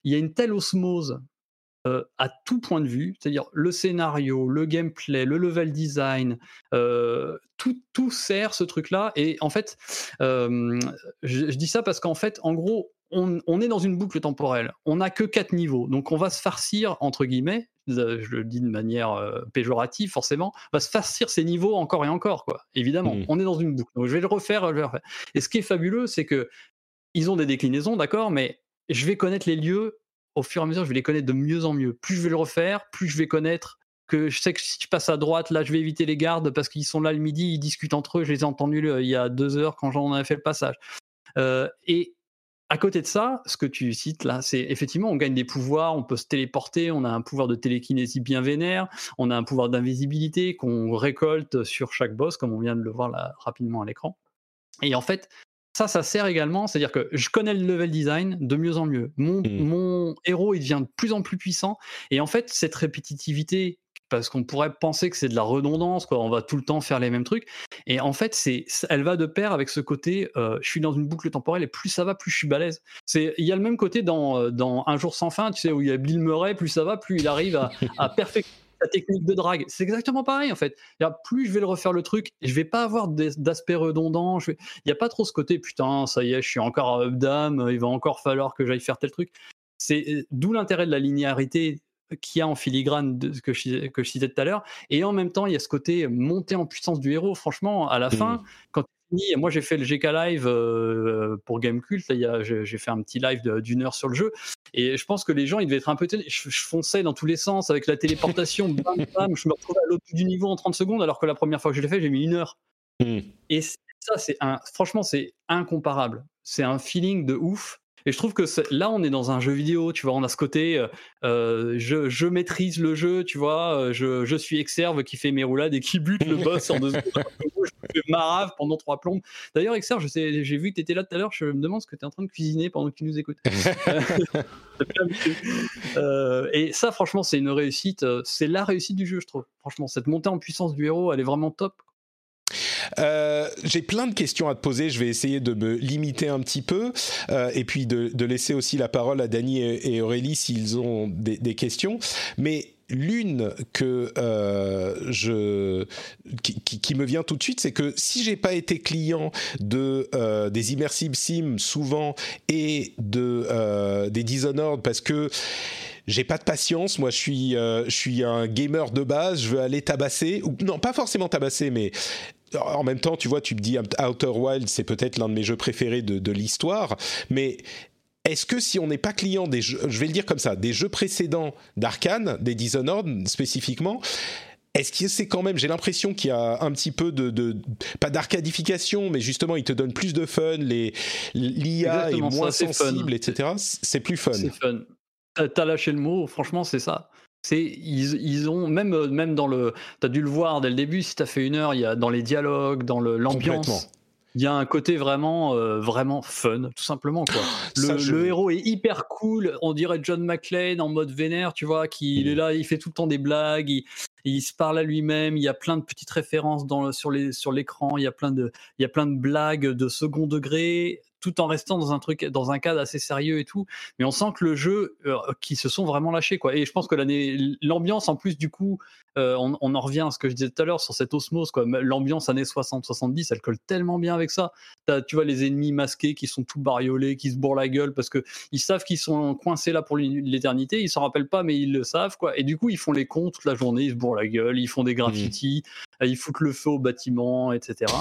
il y a une telle osmose euh, à tout point de vue, c'est-à-dire le scénario, le gameplay, le level design, euh, tout, tout sert ce truc-là. Et en fait, euh, je, je dis ça parce qu'en fait, en gros, on, on est dans une boucle temporelle. On n'a que quatre niveaux, donc on va se farcir entre guillemets. Je le dis de manière euh, péjorative, forcément, on va se farcir ces niveaux encore et encore, quoi. Évidemment, Mhm. on est dans une boucle. Donc je vais le refaire, je vais le refaire. Et ce qui est fabuleux, c'est que ils ont des déclinaisons, d'accord, mais je vais connaître les lieux au fur et à mesure, je vais les connaître de mieux en mieux. Plus je vais le refaire, plus je vais connaître que je sais que si je passe à droite, là, je vais éviter les gardes parce qu'ils sont là le midi, ils discutent entre eux. Je les ai entendus euh, il y a deux heures quand j'en avais fait le passage. Euh, et à côté de ça, ce que tu cites là, c'est effectivement, on gagne des pouvoirs, on peut se téléporter, on a un pouvoir de télékinésie bien vénère, on a un pouvoir d'invisibilité qu'on récolte sur chaque boss, comme on vient de le voir rapidement à l'écran. Et en fait, ça, ça sert également, c'est-à-dire que je connais le level design de mieux en mieux. Mon, Mm. mon héros, il devient de plus en plus puissant. Et en fait, cette répétitivité parce qu'on pourrait penser que c'est de la redondance, quoi. On va tout le temps faire les mêmes trucs. Et en fait, c'est, elle va de pair avec ce côté, euh, je suis dans une boucle temporelle et plus ça va, plus je suis balèze. C'est, il y a le même côté dans, euh, dans Un jour sans fin, tu sais, où il y a Bill Murray, plus ça va, plus il arrive à, à perfectionner technique de drague. C'est exactement pareil, en fait. Plus je vais le refaire le truc, je vais pas avoir d'aspect redondant. Il n'y a pas trop ce côté, putain, ça y est, je suis encore up dame, il va encore falloir que j'aille faire tel truc. C'est d'où l'intérêt de la linéarité qu'il y a en filigrane de, que, je, que je citais tout à l'heure. Et en même temps, il y a ce côté montée en puissance du héros. Franchement, à la mmh. fin, quand moi j'ai fait le GK Live euh, pour Gamecult, j'ai fait un petit live d'une heure sur le jeu, et je pense que les gens ils devaient être un peu je, je fonçais dans tous les sens avec la téléportation, bam, bam, je me retrouvais à l'autre bout du niveau en 30 secondes, alors que la première fois que je l'ai fait, j'ai mis une heure. Mmh. Et ça, c'est un, franchement, c'est incomparable. C'est un feeling de ouf. Et je trouve que là, on est dans un jeu vidéo, tu vois, on a ce côté, euh, euh, je, je, maîtrise le jeu, tu vois, euh, je, je, suis Exerve qui fait mes roulades et qui bute le boss en deux secondes. je fais marave pendant trois plombes. D'ailleurs, Exerve, j'ai vu que tu étais là tout à l'heure, je me demande ce que tu es en train de cuisiner pendant que tu nous écoutes. et ça, franchement, c'est une réussite, c'est la réussite du jeu, je trouve. Franchement, cette montée en puissance du héros, elle est vraiment top. Euh, j'ai plein de questions à te poser. Je vais essayer de me limiter un petit peu euh, et puis de, laisser aussi la parole à Dany et, Aurélie s'ils ont des, questions. Mais l'une que euh, je qui, me vient tout de suite, c'est que si j'ai pas été client de des immersive sim souvent et de des Dishonored parce que j'ai pas de patience. Moi, je suis, je suis un gamer de base. Je veux aller tabasser, ou non, pas forcément tabasser, mais en même temps, tu vois, tu me dis Outer Wild, c'est peut-être l'un de mes jeux préférés de, l'histoire, mais est-ce que si on n'est pas client des jeux, je vais le dire comme ça, des jeux précédents d'Arkane, des Dishonored spécifiquement, est-ce que c'est quand même, j'ai l'impression qu'il y a un petit peu de, pas d'arcadification, mais justement, il te donne plus de fun, les l'IA est moins sensible, etc. C'est plus fun. C'est fun. T'as lâché le mot, franchement, c'est ça. C'est ils, ils, ont même euh, même dans le t'as dû le voir dès le début si t'as fait une heure il y a dans les dialogues dans l'ambiance il y a un côté vraiment euh, vraiment fun tout simplement quoi. Le, héros est hyper cool. On dirait John McClane en mode vénère tu vois qui il est mmh. là il fait tout le temps des blagues il, il se parle à lui-même il y a plein de petites références dans sur les sur l'écran il y a plein de il y a plein de blagues de second degré tout en restant dans un truc, dans un cadre assez sérieux et tout. Mais on sent que le jeu, euh, qui se sont vraiment lâchés, quoi. Et je pense que l'ambiance, en plus, du coup, euh, on, en revient à ce que je disais tout à l'heure sur cette osmose, quoi. L'ambiance années 60-70, elle colle tellement bien avec ça. tu vois les ennemis masqués qui sont tout bariolés, qui se bourrent la gueule parce que ils savent qu'ils sont coincés là pour l'éternité. Ils s'en rappellent pas, mais ils le savent, quoi. Et du coup, ils font les cons toute la journée, ils se bourrent la gueule, ils font des mmh. graffitis, ils foutent le feu au bâtiment, etc.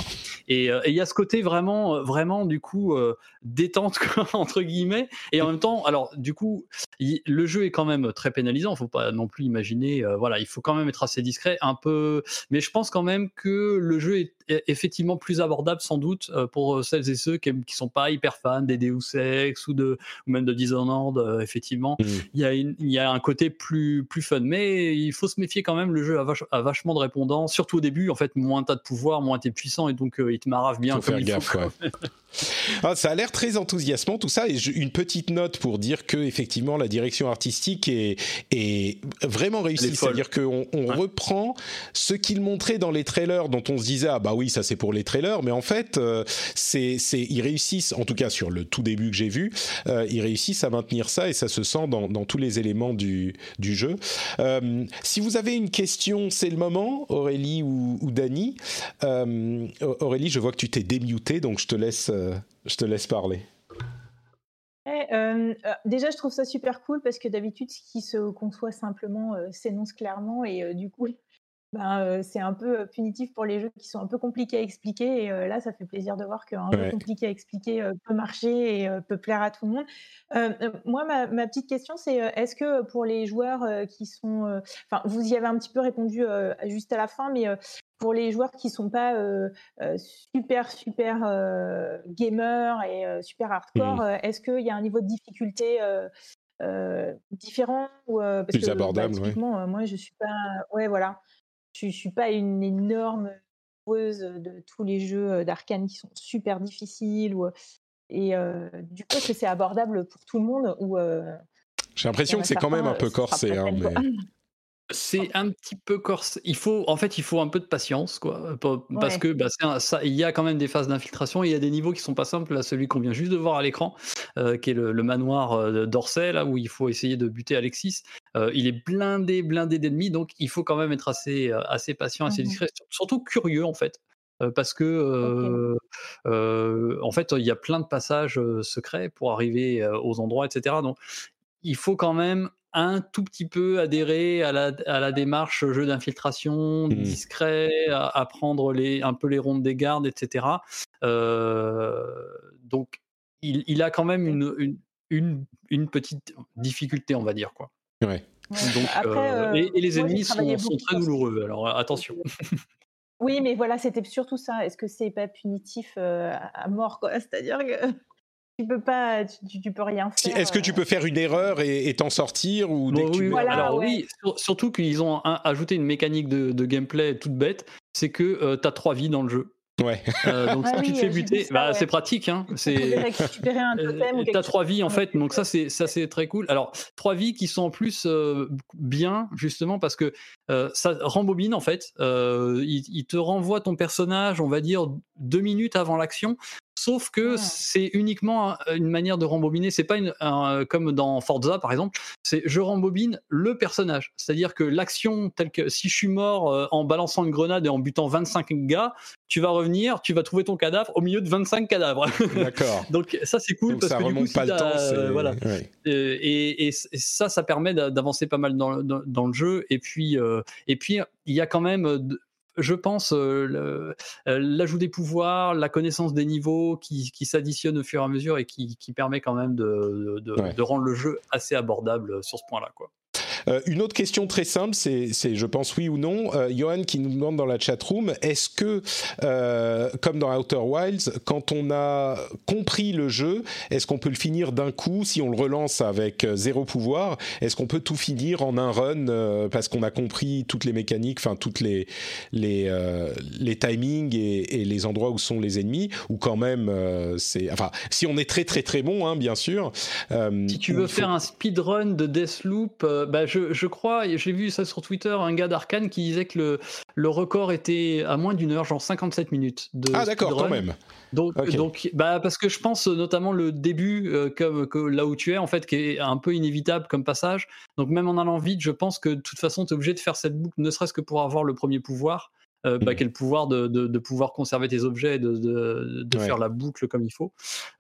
Et il y a ce côté vraiment, vraiment, du coup, détente entre guillemets. Et en même temps alors du coup le jeu est quand même très pénalisant. Faut pas non plus imaginer euh, voilà il faut quand même être assez discret un peu. Mais je pense quand même que le jeu est effectivement plus abordable sans doute euh, pour celles et ceux qui, qui sont pas hyper fans des Deus Ex ou de ou même de Dishonored euh, effectivement. Mmh. il y a il y a un côté plus plus fun. Mais il faut se méfier quand même le jeu a, vachement de répondants surtout au début en fait moins t'as de pouvoir moins t'es puissant et donc il te marave bien comme il faut, ah, ça a l'air très enthousiasmant tout ça et une petite note pour dire que effectivement la direction artistique est, est vraiment réussie. C'est-à-dire qu'on on reprend ce qu'ils montraient dans les trailers dont on se disait ah bah oui ça c'est pour les trailers mais en fait euh, c'est c'est ils réussissent en tout cas sur le tout début que j'ai vu euh, ils réussissent à maintenir ça et ça se sent dans, dans tous les éléments du, du jeu. Euh, si vous avez une question c'est le moment Aurélie ou, ou Dany Aurélie je vois que tu t'es démuté donc je te laisse je te laisse parler. Eh, euh, déjà, je trouve ça super cool parce que d'habitude, ce qui se conçoit simplement euh, s'énonce clairement et du coup, ben, c'est un peu punitif pour les jeux qui sont un peu compliqués à expliquer. Et là, ça fait plaisir de voir qu'un jeu compliqué à expliquer peut marcher et peut plaire à tout le monde. moi, ma, ma, petite question, c'est est-ce que pour les joueurs qui sont. Enfin, vous y avez un petit peu répondu juste à la fin, mais pour les joueurs qui sont pas euh, euh, super super euh, gamers et super hardcore, mmh. est-ce qu'il y a un niveau de difficulté différent ou parce plus que, abordable bah, moi je suis pas ouais voilà je, je suis pas une énorme joueuse de tous les jeux d'arcane qui sont super difficiles ou et du coup est-ce que c'est abordable pour tout le monde ou j'ai l'impression que c'est quand même un peu corsé hein, mais... C'est un petit peu corse. Il faut, en fait, il faut un peu de patience, quoi, parce que bah, ça, il y a quand même des phases d'infiltration. Il y a des niveaux qui sont pas simples. Là, celui qu'on vient juste de voir à l'écran, euh, qui est le, manoir euh, d'Orsay, là où il faut essayer de buter Alexis. Euh, il est blindé, blindé d'ennemis, donc il faut quand même être assez, assez patient, assez mmh discret, surtout curieux en fait parce que en fait il y a plein de passages secrets pour arriver aux endroits etc donc il faut quand même un tout petit peu adhérer à la, à la démarche jeu d'infiltration, mmh. discret, à, prendre les, un peu les rondes des gardes, etc. Euh, donc, il, il, a quand même une, une, une, petite difficulté, on va dire. Quoi. Ouais. Donc, euh, et, les ennemis sont, sont, très douloureux, alors attention. Oui, mais voilà, c'était surtout ça. Est-ce que c'est pas punitif euh, à mort, quoi? C'est-à-dire que tu peux pas, tu, peux rien faire. Est-ce que tu peux faire une erreur et t'en sortir ou dès oui, Alors oui, surtout qu'ils ont ajouté une mécanique de, gameplay toute bête, c'est que euh, tu as trois vies dans le jeu. Ouais. Euh, donc si tu te fais buter, bah, c'est pratique. Hein. C'est. T'as trois vies en fait, donc ça c'est ça c'est très cool. Alors trois vies qui sont en plus euh, bien justement parce que ça rembobine en fait. Il, il, te renvoie ton personnage, on va dire deux minutes avant l'action Sauf que c'est uniquement une manière de rembobiner. C'est pas une, comme dans Forza par exemple. C'est je rembobine le personnage. C'est-à-dire que l'action telle que si je suis mort euh, en balançant une grenade et en butant 25 gars, tu vas revenir, tu vas trouver ton cadavre au milieu de 25 cadavres. D'accord. Donc ça c'est cool parce que du coup, pas le temps. Euh, voilà. Et, et, ça, ça permet d'avancer pas mal dans, dans, le jeu. Et puis, euh, et puis il y a quand même je pense, euh, euh, l'ajout des pouvoirs, la connaissance des niveaux qui, qui s'additionnent au fur et à mesure et qui, qui permet quand même de, de, de, rendre le jeu assez abordable sur ce point-là. Quoi. Euh, une autre question très simple, c'est, je pense oui ou non. Euh, Johan qui nous demande dans la chat room, est-ce que, euh, comme dans Outer Wilds, quand on a compris le jeu, est-ce qu'on peut le finir d'un coup si on le relance avec zéro pouvoir? Est-ce qu'on peut tout finir en un run parce qu'on a compris toutes les mécaniques, enfin toutes les les les timings et, les endroits où sont les ennemis? Ou quand même, c'est, enfin, si on est très très très bon, hein, bien sûr. si tu veux faire un speedrun de Deathloop, bah, je, je crois, j'ai vu ça sur Twitter, un gars d'Arkane qui disait que le, le record était à moins d'une heure, genre 57 minutes. De ah d'accord, quand même. Donc, donc bah, parce que je pense notamment le début, euh, comme, que là où tu es, en fait, qui est un peu inévitable comme passage. Donc même en allant vite, je pense que de toute façon, tu es obligé de faire cette boucle, ne serait-ce que pour avoir le premier pouvoir. Euh, bah, mmh. pouvoir de, de, pouvoir conserver tes objets et de, de faire la boucle comme il faut.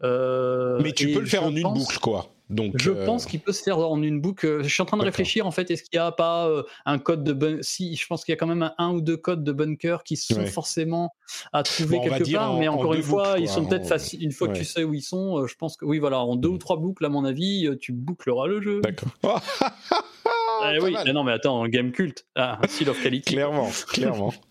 Euh, Mais tu peux le faire en une boucle, quoi. Donc, je euh, pense qu'il peut se faire en une boucle. Je suis en train de réfléchir en fait. Est-ce qu'il n'y a pas euh, un code de bunker Si, je pense qu'il y a quand même un, ou deux codes de bunker qui sont forcément à trouver quelque part. mais encore une fois, ils sont peut-être faciles. Une fois que tu sais où ils sont, je pense que oui, voilà, en deux mmh. ou trois boucles, à mon avis, tu boucleras le jeu. D'accord. Eh oui, mais non, mais attends, en game culte, ah, Seal of Quality. clairement, clairement.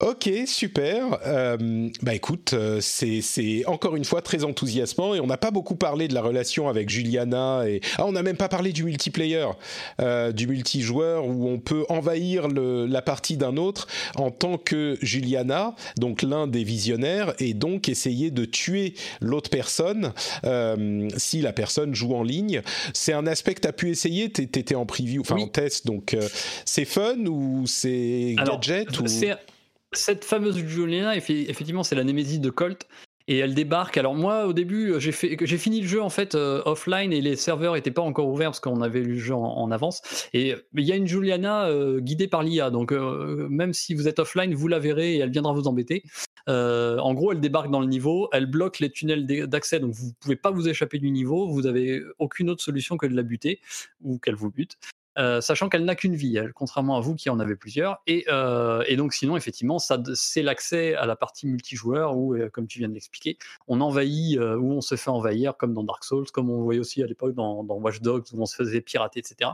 Ok, super. Euh, bah écoute, euh, c'est encore une fois très enthousiasmant et on n'a pas beaucoup parlé de la relation avec Juliana et ah on n'a même pas parlé du multiplayer, euh, du multijoueur où on peut envahir le, la partie d'un autre en tant que Juliana, donc l'un des visionnaires et donc essayer de tuer l'autre personne euh, si la personne joue en ligne. C'est un aspect que tu as pu essayer. T'étais en preview, enfin en test, donc euh, c'est fun ou c'est gadget ou cette fameuse Juliana, effectivement, c'est la némésis de Colt. Et elle débarque. Alors moi, au début, j'ai fini le jeu en fait euh, offline et les serveurs n'étaient pas encore ouverts parce qu'on avait le jeu en, avance. Et il y a une Juliana euh, guidée par l'IA, donc euh, même si vous êtes offline, vous la verrez et elle viendra vous embêter. en gros, elle débarque dans le niveau, elle bloque les tunnels d'accès, donc vous pouvez pas vous échapper du niveau. Vous avez aucune autre solution que de la buter ou qu'elle vous bute. Euh, sachant qu'elle n'a qu'une vie, contrairement à vous qui en avez plusieurs. Et, euh, donc sinon, effectivement, ça, c'est l'accès à la partie multijoueur où, euh, comme tu viens de l'expliquer, on envahit, où on se fait envahir, comme dans Dark Souls, comme on voyait aussi à l'époque dans, Watch Dogs, où on se faisait pirater, etc.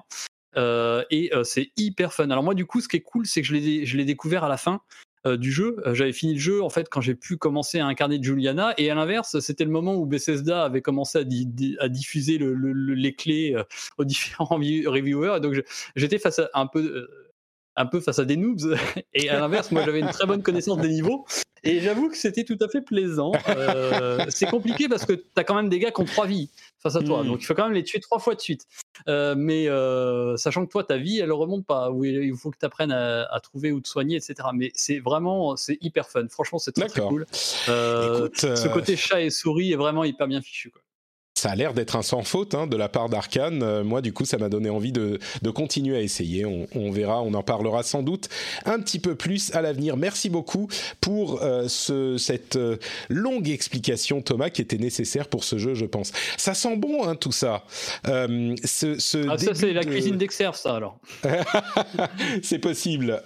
et c'est hyper fun. Alors moi, du coup, ce qui est cool, c'est que je l'ai découvert à la fin. Euh, du jeu. Euh, j'avais fini le jeu en fait quand j'ai pu commencer à incarner Juliana et à l'inverse, c'était le moment où Bethesda avait commencé à, diffuser les clés euh, aux différents reviewers. donc j'étais face à un peu un peu face à des noobs. Et à l'inverse, moi, j'avais une très bonne connaissance des niveaux. Et j'avoue que c'était tout à fait plaisant. C'est compliqué parce que tu as quand même des gars qui ont trois vies face à toi. Mm. Donc il faut quand même les tuer trois fois de suite. Euh, mais euh, sachant que toi, ta vie, elle remonte pas. Où il faut que tu apprennes à, à trouver ou te soigner, etc. Mais c'est vraiment, c'est hyper fun. Franchement, c'est très, très cool. Euh, Écoute, Ce côté chat et souris est vraiment hyper bien fichu. Quoi. Ça a l'air d'être un sans faute hein, de la part d'Arkane. Euh, moi, du coup, ça m'a donné envie de, de continuer à essayer. On, on verra, on en parlera sans doute un petit peu plus à l'avenir. Merci beaucoup pour euh, ce, cette euh, longue explication, Thomas, qui était nécessaire pour ce jeu, je pense. Ça sent bon, hein, tout ça. Ce, ce Ah, ça, c'est la cuisine d'Exerve, ça alors. c'est possible.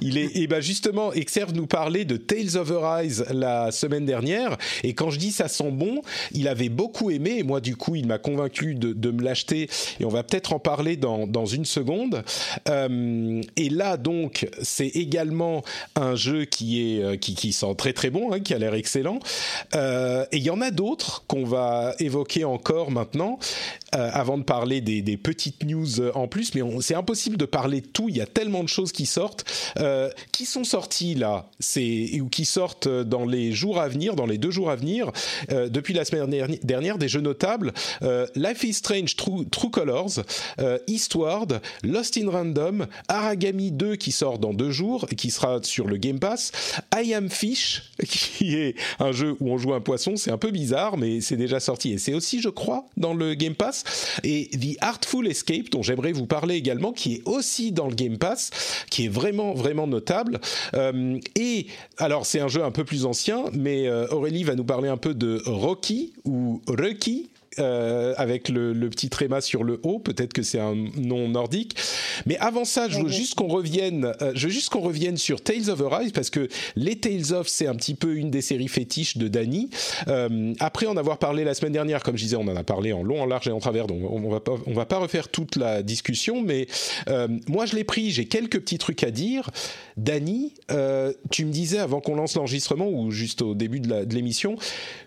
Il est et ben justement, Exerve nous parlait de Tales of Arise la semaine dernière et quand je dis ça sent bon, il avait beaucoup aimé et moi du coup il m'a convaincu de, me l'acheter et on va peut-être en parler dans, une seconde. Euh, et là donc c'est également un jeu qui est euh, qui, sent très très bon, hein, qui a l'air excellent. Euh, et il y en a d'autres qu'on va évoquer encore maintenant avant de parler des, des petites news en plus, mais c'est impossible de parler de tout. Il y a tellement de choses qui sortent, qui sont sorties là, ou qui sortent dans les jours à venir, dans les deux jours à venir, depuis la semaine derni- dernière, des jeux notables euh, Life is Strange True, True Colors, euh, Eastward, Lost in Random, Aragami 2 qui sort dans deux jours, et qui sera sur le Game Pass, I Am Fish qui est un jeu où on joue un poisson, c'est un peu bizarre, mais c'est déjà sorti et c'est aussi, je crois, dans le Game Pass. Et The Artful Escape, dont j'aimerais vous parler également, qui est aussi dans le Game Pass, qui est vraiment, vraiment notable. Euh, et alors, c'est un jeu un peu plus ancien, mais euh, Aurélie va nous parler un peu de Rocky ou Rocky. Euh, avec le, le petit tréma sur le haut, peut-être que c'est un nom nordique. Mais avant ça, je veux juste qu'on revienne, euh, je veux juste qu'on revienne sur Tales of Arise parce que les Tales of c'est un petit peu une des séries fétiches de Dany. Euh, après en avoir parlé la semaine dernière, comme je disais, on en a parlé en long, en large et en travers, donc on, va pas, on va pas refaire toute la discussion, mais euh, moi je l'ai pris, j'ai quelques petits trucs à dire. Dany, euh, tu me disais avant qu'on lance l'enregistrement ou juste au début de l'émission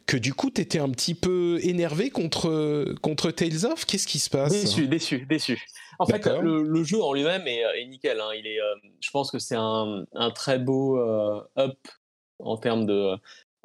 que du coup tu étais un petit peu énervé contre contre Tales of? Qu'est-ce qui se passe? Déçu, déçu, déçu. En fait, le, le jeu en lui-même est, est nickel. hein. Il est, euh, je pense que c'est un, un très beau euh, up en termes de,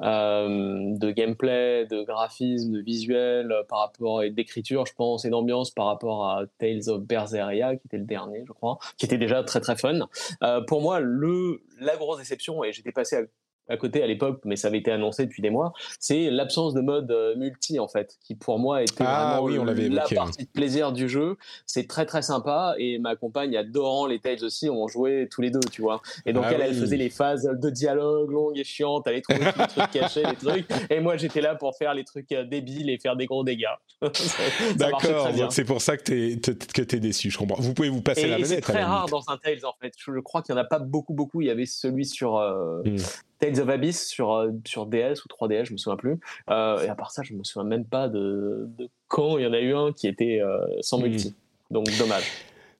euh, de gameplay, de graphisme, de visuel, euh, par rapport et d'écriture, je pense, et d'ambiance par rapport à Tales of Berseria, qui était le dernier, je crois, qui était déjà très très fun. Euh, pour moi, le, la grosse déception, et j'étais passé à à côté à l'époque, mais ça avait été annoncé depuis des mois, c'est l'absence de mode euh, multi en fait, qui pour moi était Ah vraiment oui, on l'avait la évoqué, partie de plaisir du jeu. C'est très très sympa et ma compagne adorant les Tales aussi, on jouait tous les deux, tu vois. Et donc Ah elle, elle faisait les phases de dialogue longues et chiantes, elle tous les trucs cachés, les trucs, et moi j'étais là pour faire les trucs euh, débiles et faire des gros dégâts. D'accord, c'est pour ça que t'es que t'es déçu, je comprends. Vous pouvez vous passer Et, la et c'est manette. à très rare dans un Tales en fait. Je, je crois qu'il n'y en a pas beaucoup, beaucoup. Il y avait celui sur euh, Hmm. Tales of Abyss sur, euh, sur DS ou 3DS, je me souviens plus. Euh, et à part ça, je me souviens même pas de, de quand il y en a eu un qui était euh, sans Hmm. multi. Donc dommage.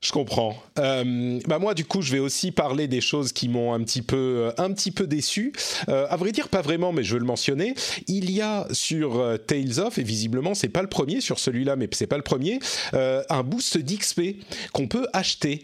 Je comprends. Euh, bah moi, du coup, je vais aussi parler des choses qui m'ont un petit peu, euh, un petit peu déçu. Euh, à vrai dire, pas vraiment, mais je veux le mentionner. Il y a sur euh, Tales of, et visiblement, c'est pas le premier sur celui-là, mais c'est pas le premier, un boost d'XP qu'on peut acheter.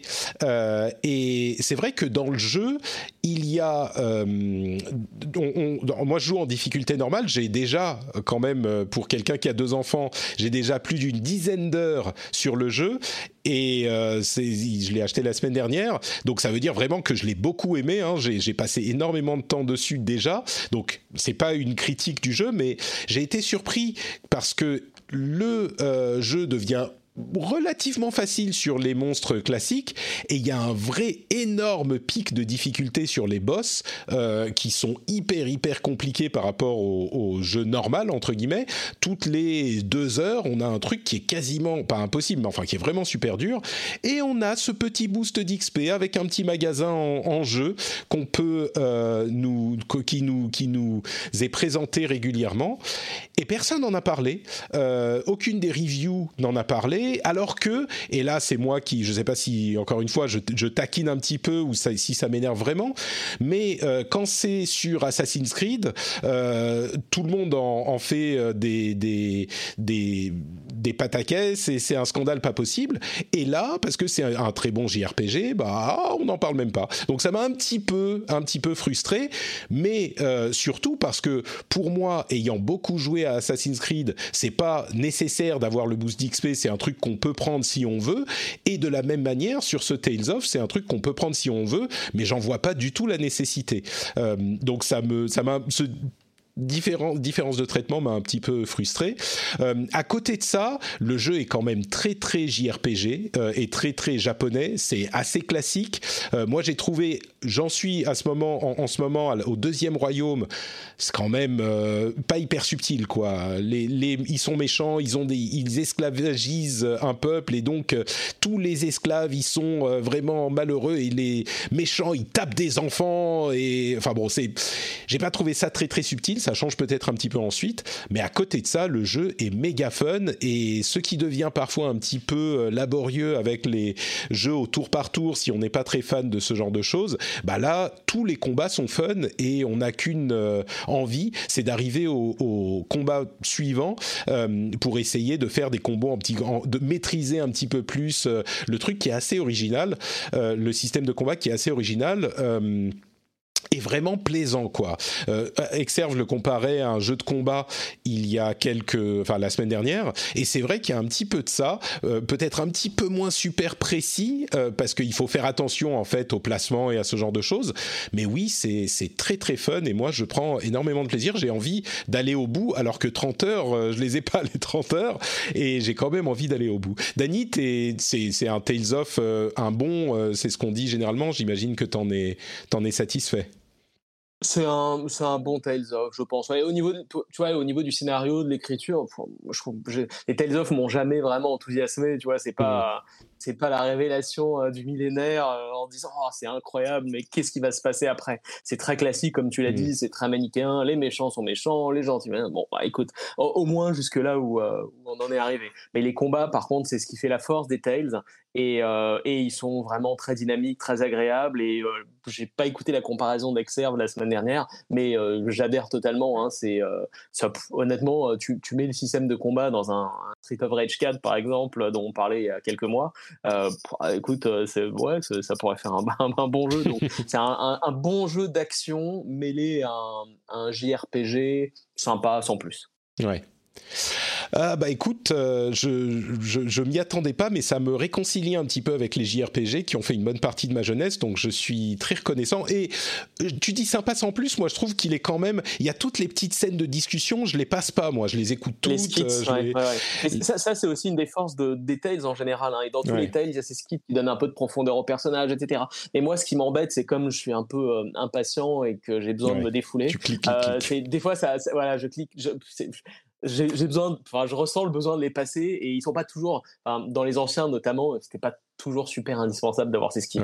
Et c'est vrai que dans le jeu, il y a, moi, je joue en difficulté normale. J'ai déjà, quand même, pour quelqu'un qui a deux enfants, j'ai déjà plus d'une dizaine d'heures sur le jeu et euh, je l'ai acheté la semaine dernière, donc ça veut dire vraiment que je l'ai beaucoup aimé. hein. J'ai j'ai passé énormément de temps dessus déjà, donc c'est pas une critique du jeu, mais j'ai été surpris parce que le euh, jeu devient relativement facile sur les monstres classiques et il y a un vrai énorme pic de difficulté sur les boss euh, qui sont hyper hyper compliqués par rapport au, jeu normal entre guillemets. Toutes les deux heures on a un truc qui est quasiment pas impossible mais enfin qui est vraiment super dur. Et on a ce petit boost d'XP avec un petit magasin en, en jeu qu'on peut euh, nous qui nous qui nous est présenté régulièrement. Et personne n'en a parlé. Euh, aucune des reviews n'en a parlé alors que et là c'est moi qui je sais pas si encore une fois je, taquine un petit peu ou si ça m'énerve vraiment mais euh, quand c'est sur Assassin's Creed euh, tout le monde en, fait euh, des, des pataquès c'est un scandale pas possible. Et là, parce que c'est un, très bon JRPG, bah on n'en parle même pas. Donc ça m'a un petit peu, un petit peu frustré, mais euh, surtout parce que pour moi, ayant beaucoup joué à Assassin's Creed, c'est pas nécessaire d'avoir le boost d'XP, c'est un truc qu'on peut prendre si on veut. Et de la même manière, sur ce Tales of, c'est un truc qu'on peut prendre si on veut, mais j'en vois pas du tout la nécessité. Euh, donc ça me, ça m'a, différence de traitement m'a un petit peu frustré. Euh, à côté de ça, le jeu est quand même très très JRPG euh, et très très japonais. C'est assez classique. Euh, moi, j'ai trouvé, j'en suis à ce moment, en, ce moment, au deuxième royaume, c'est quand même pas hyper subtil, quoi. Les, ils sont méchants, ils ont des, ils esclavagisent un peuple et donc tous les esclaves, ils sont vraiment malheureux et les méchants, ils tapent des enfants et enfin bon, c'est, j'ai pas trouvé ça très très subtil ça change peut-être un petit peu ensuite, mais à côté de ça, le jeu est méga fun et ce qui devient parfois un petit peu euh, laborieux avec les jeux au tour par tour, si on n'est pas très fan de ce genre de choses, bah là, tous les combats sont fun et on n'a qu'une euh, envie, c'est d'arriver au, combat suivant euh, pour essayer de faire des combos en de maîtriser un petit peu plus le truc qui est assez original, le système de combat qui est assez original est vraiment plaisant quoi. Euh, Exerve le comparait à un jeu de combat il y a quelques, enfin la semaine dernière, et c'est vrai qu'il y a un petit peu de ça, euh, peut-être un petit peu moins super précis euh, parce qu'il faut faire attention en fait au placement et à ce genre de choses. Mais oui, c'est c'est très très fun et moi je prends énormément de plaisir. J'ai envie d'aller au bout alors que 30 heures, euh, je les ai pas les 30 heures et j'ai quand même envie d'aller au bout. Dany, c'est c'est un Tales of euh, un bon, c'est ce qu'on dit généralement. J'imagine que t'en es t'en es satisfait. C'est un, c'est un bon Tales of, je pense. au niveau, tu vois, au niveau du scénario, de l'écriture, je trouve, les Tales of m'ont jamais vraiment enthousiasmé. Tu vois, c'est pas, c'est pas la révélation euh, du millénaire euh, en disant oh, c'est incroyable, mais qu'est-ce qui va se passer après? C'est très classique, comme tu l'as mmh. dit, c'est très manichéen. Les méchants sont méchants, les gentils. Bon, bah, écoute, au, moins jusque là euh, où, on en est arrivé. Mais les combats, par contre, c'est ce qui fait la force des Tales. Et, et ils sont vraiment très dynamiques, très agréables. Et j'ai pas écouté la comparaison d'Exerve la semaine dernière, mais j'adhère totalement. Hein, c'est ça, honnêtement, tu, mets le système de combat dans un, un Street of Rage 4, par exemple, dont on parlait il y a quelques mois. Euh, ah, écoute, euh, ouais, ça pourrait faire un, un, bon jeu. C'est un, bon jeu d'action mêlé à un JRPG sympa sans plus. Ouais. Ah bah écoute, euh, je, je, je m'y attendais pas, mais ça me réconcilie un petit peu avec les JRPG qui ont fait une bonne partie de ma jeunesse, donc je suis très reconnaissant. Et euh, tu dis sympa sans plus, moi je trouve qu'il est quand même. Il y a toutes les petites scènes de discussion, je les passe pas, moi, je les écoute toutes. Les skits, euh, Ça, ça c'est aussi une des forces de, des Tales en général. Hein. Et dans tous les Tales, il y a ces skits qui donnent un peu de profondeur au personnage, etc. Et moi, ce qui m'embête, c'est comme je suis un peu impatient et que j'ai besoin de me défouler. Tu cliques, cliques, cliques. Des fois, ça, voilà, je clique. Je, j'ai besoin, enfin, je ressens le besoin de les passer et ils sont pas toujours, dans les anciens notamment, c'était pas toujours super indispensable d'avoir ces skits.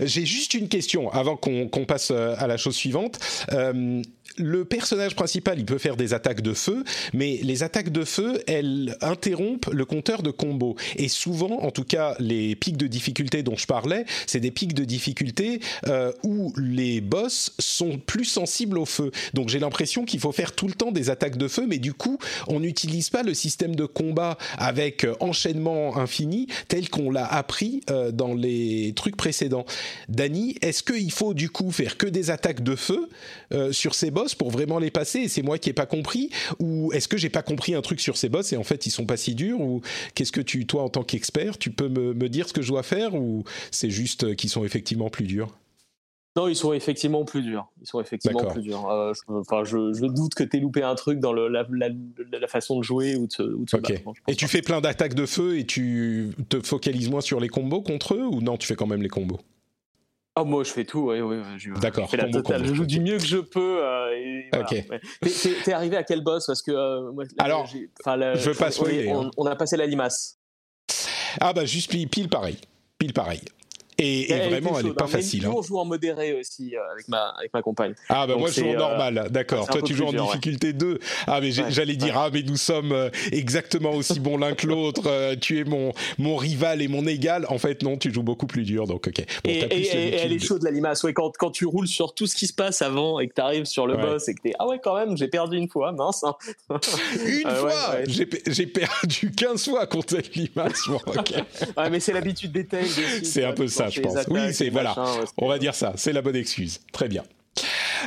J'ai juste une question avant qu'on passe euh, à la chose suivante. Euh, le personnage principal, il peut faire des attaques de feu, mais les attaques de feu, elles interrompent le compteur de combo. Et souvent, en tout cas, les pics de difficulté dont je parlais, c'est des pics de difficulté euh, où les boss sont plus sensibles au feu. Donc j'ai l'impression qu'il faut faire tout le temps des attaques de feu, mais du coup, on n'utilise pas le système de combat avec euh, enchaînement infini tel qu'on l'a appris euh, dans les trucs précédents. Dany, est-ce qu'il faut du coup faire que des attaques de feu sur ces boss pour vraiment les passer et c'est moi qui ai pas compris ou est-ce que j'ai pas compris un truc sur ces boss et en fait ils sont pas si durs ou qu'est-ce que tu toi en tant qu'expert tu peux me, me, dire ce que je dois faire ou c'est juste qu'ils sont effectivement plus durs? Non, ils sont effectivement plus durs. Ils sont effectivement plus durs. Euh, je, enfin, je, je, doute que tu aies loupé un truc dans le, la, la, façon de jouer ou de se, ou de se battre. Et tu fais plein d'attaques de feu et tu te focalises moins sur les combos contre eux ou non, tu fais quand même les combos? Oh, moi, je fais tout, oui, oui. D'accord. Je joue du mieux que je peux. Euh, ok. T'es arrivé à quel boss? Parce que euh, Alors, je veux pas spoiler. On, hein. on, a passé la limace. Ah bah juste pile, pareil, pile pareil. Et, vraiment, elle n'est pas hein. facile. Nous, hein. on joue en modéré aussi euh, avec, ma, avec ma compagne. Ah, bah Donc, moi, je joue en euh, normal. D'accord. Toi, tu joues en dur, ouais. difficulté 2. Ah, mais Ouais, j'allais dire, ah, mais nous sommes euh, exactement aussi bons l'un que l'autre. Tu es mon, mon rival et mon égal. En fait, non, tu joues beaucoup plus dur. Donc, ok. Bon, Et, elle est de- chaude la limace. Ouais, quand, quand tu roules sur tout ce qui se passe avant et que tu arrives sur le boss et que t'es ah ouais quand même j'ai perdu une fois mince. hein. Une Ah fois. J'ai pe- J'ai perdu 15 fois contre cette limace. Bon, ok. Ouais, mais c'est l'habitude des tails. C'est tu un peu de ça, je pense. attaques, Oui, c'est- voilà. ouais, On va dire ça, c'est la bonne excuse. Très bien.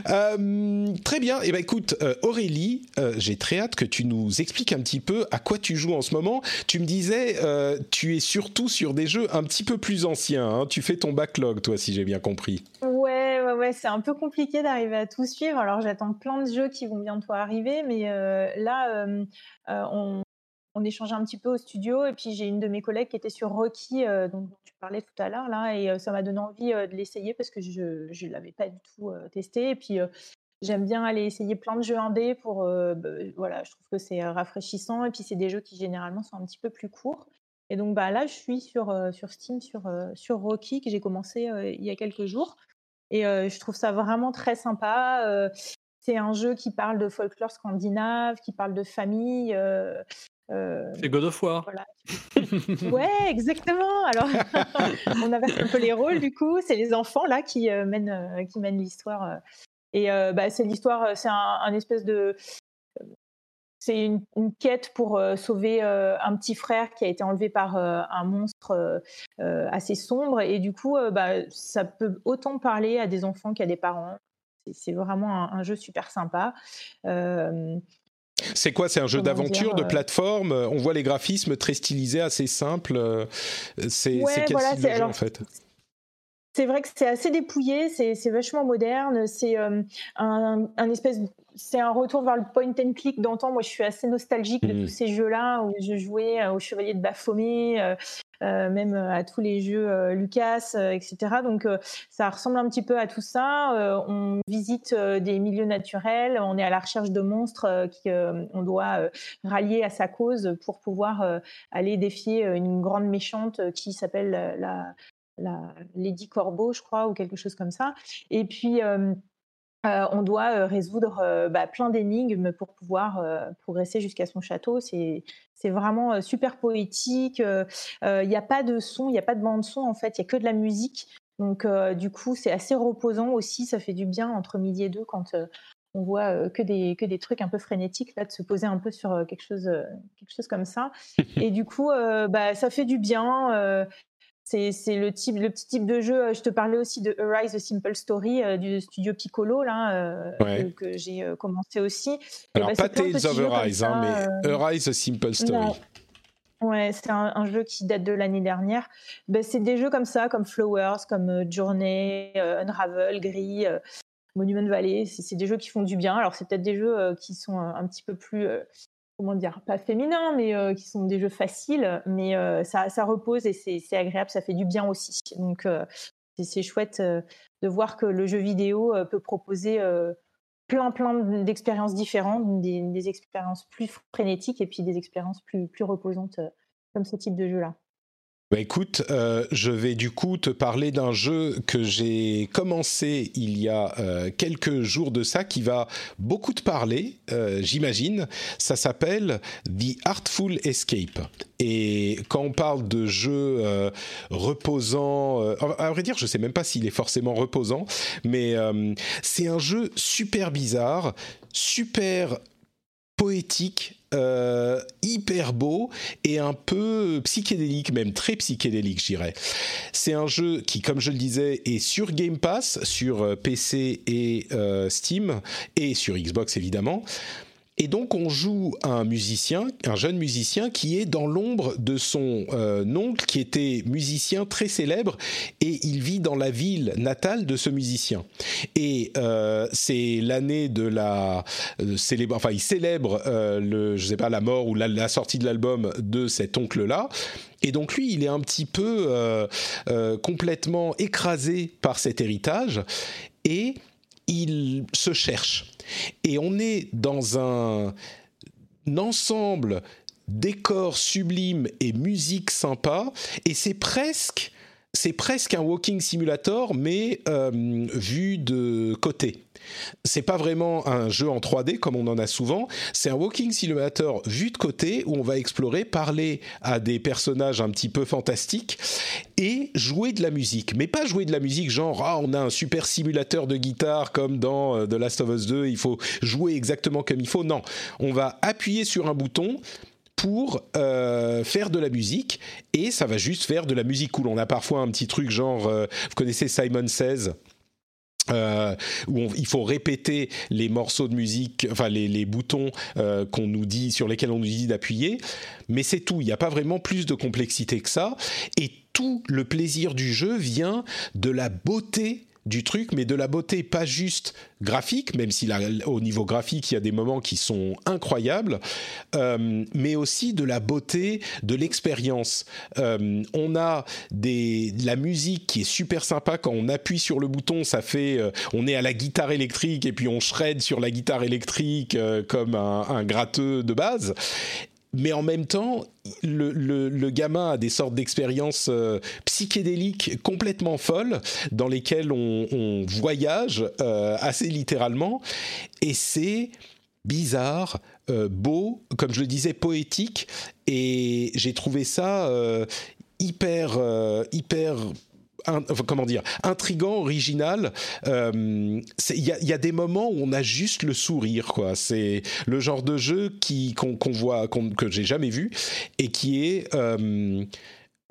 Euh, très bien. Et ben écoute, euh, Aurélie, euh, j'ai très hâte que tu nous expliques un petit peu à quoi tu joues en ce moment. Tu me disais, euh, tu es surtout sur des jeux un petit peu plus anciens. hein. Tu fais ton backlog, toi, si j'ai bien compris. Ouais, ouais, ouais, c'est un peu compliqué d'arriver à tout suivre. Alors j'attends plein de jeux qui vont bientôt arriver, mais euh, là, euh, euh, on, on échangeait un petit peu au studio, et puis j'ai une de mes collègues qui était sur Rocky, euh, tu parlais tout à l'heure, là, et ça m'a donné envie de l'essayer parce que je ne l'avais pas du tout testé. Et puis j'aime bien aller essayer plein de jeux indés pour, voilà, je trouve que c'est rafraîchissant, et puis c'est des jeux qui généralement sont un petit peu plus courts. Et donc bah, là, je suis sur, sur Steam, sur, sur Rocky, que j'ai commencé il y a quelques jours. Et je trouve ça vraiment très sympa. C'est un jeu qui parle de folklore scandinave, qui parle de famille. C'est God of War. voilà. Ouais, exactement. Alors, on inverse un peu les rôles du coup. C'est les enfants là qui euh, mènent, euh, qui mènent l'histoire. euh. Et euh, bah, c'est l'histoire, euh, c'est un, un espèce de, c'est une, une quête pour euh, sauver euh, un petit frère qui a été enlevé par euh, un monstre euh, euh, assez sombre. Et du coup, euh, bah, ça peut autant parler à des enfants qu'à des parents. C'est- C'est vraiment un, un jeu super sympa. Euh, C'est quoi C'est un jeu d'aventure, de euh, plateforme? On voit les graphismes très stylisés, assez simples. euh, C'est Ouais, c'est quel voilà, style de jeu, alors, en fait? C'est vrai que c'est assez dépouillé, c'est vachement moderne, c'est euh, un, un espèce, c'est un retour vers le point and click d'antan. Moi, je suis assez nostalgique de Mhm. tous ces jeux-là où je jouais euh, au Chevalier de Baphomet, euh, euh, même à tous les jeux Lucas, etc. Donc, ça ressemble un petit peu à tout ça. On visite des milieux naturels, on est à la recherche de monstres euh, qui euh, on doit rallier à sa cause pour pouvoir aller défier une grande méchante qui s'appelle la la Lady Corbeau, je crois, ou quelque chose comme ça. Et puis, euh, euh, on doit euh, résoudre bah, plein d'énigmes pour pouvoir progresser jusqu'à son château. C'est vraiment super poétique. Il n'y a pas de son, il n'y a pas de bande son en fait, il y a que de la musique. Donc du coup, c'est assez reposant aussi. Ça fait du bien entre midi et deux quand on voit que des que des trucs un peu frénétiques là, de se poser un peu sur quelque chose quelque chose comme ça. et du coup, euh, bah, ça fait du bien. euh, c'est le, type, le petit type de jeu. euh, Je te parlais aussi de Arise, The Simple Story euh, du studio Piccolo, là, euh, Ouais. que, que j'ai commencé aussi. Alors, bah, pas Tales of Arise, hein, mais euh, Arise A Simple Story. non. Ouais, c'est un, un jeu qui date de l'année dernière. Ben, c'est des jeux comme ça, comme Flowers, comme Journey, Unravel, Gris, Monument Valley. C'est des jeux qui font du bien. Alors, c'est peut-être des jeux qui sont un, un petit peu plus, comment dire, pas féminins, mais euh, qui sont des jeux faciles. Mais euh, ça, repose et c'est agréable, ça fait du bien aussi. Donc, euh, c'est- chouette de voir que le jeu vidéo peut proposer plein, plein d'expériences différentes, des, expériences plus frénétiques et puis des expériences plus, reposantes comme ce type de jeu-là. Bah écoute, euh, je vais du coup te parler d'un jeu que j'ai commencé il y a euh, quelques jours de ça, qui va beaucoup te parler, euh, j'imagine. Ça s'appelle The Artful Escape. Et quand on parle de jeu reposant, à vrai dire, je sais même pas s'il est forcément reposant, mais c'est un jeu super bizarre, super poétique, euh, hyper beau et un peu psychédélique, même très psychédélique, je dirais. C'est un jeu qui, comme je le disais, est sur Game Pass, sur euh, PC et euh, Steam, et sur Xbox évidemment. Et donc on joue un musicien, un jeune musicien qui est dans l'ombre de son euh, oncle qui était musicien très célèbre et il vit dans la ville natale de ce musicien. Et euh, c'est l'année de la euh, enfin il célèbre euh, le, je sais pas la mort ou la, la sortie de l'album de cet oncle là. Et donc lui, il est un petit peu euh, euh, complètement écrasé par cet héritage et il se cherche. Et on est dans un, ensemble décor sublime et musique sympa, et c'est presque c'est presque un walking simulator, mais euh, vu de côté. C'est pas vraiment un jeu en 3D comme on en a souvent. C'est un walking simulator vu de côté où on va explorer, parler à des personnages un petit peu fantastiques et jouer de la musique. Mais pas jouer de la musique genre ah on a un super simulateur de guitare comme dans euh, The Last of Us 2. Il faut jouer exactement comme il faut. Non, on va appuyer sur un bouton pour euh, faire de la musique et ça va juste faire de la musique cool. On a parfois un petit truc genre, euh, vous connaissez Simon Says euh, où il faut répéter les morceaux de musique, enfin les, boutons qu'on nous dit sur lesquels on nous dit d'appuyer, mais c'est tout. Il n'y a pas vraiment plus de complexité que ça, et tout le plaisir du jeu vient de la beauté du truc, mais de la beauté pas juste graphique, même si au niveau graphique il y a des moments qui sont incroyables, euh, mais aussi de la beauté de l'expérience. Euh, on a des, de la musique qui est super sympa quand on appuie sur le bouton, ça fait, euh, on est à la guitare électrique et puis on shred sur la guitare électrique comme un, un gratteux de base mais en même temps, le, gamin a des sortes d'expériences euh, psychédéliques complètement folles dans lesquelles on, voyage euh, assez littéralement, et c'est bizarre, euh, beau, comme je le disais, poétique, et j'ai trouvé ça hyper, hyper comment dire, intrigant, original. Euh, il y, a des moments où on a juste le sourire. C'est le genre de jeu qui qu'on voit, que j'ai jamais vu et qui est, euh,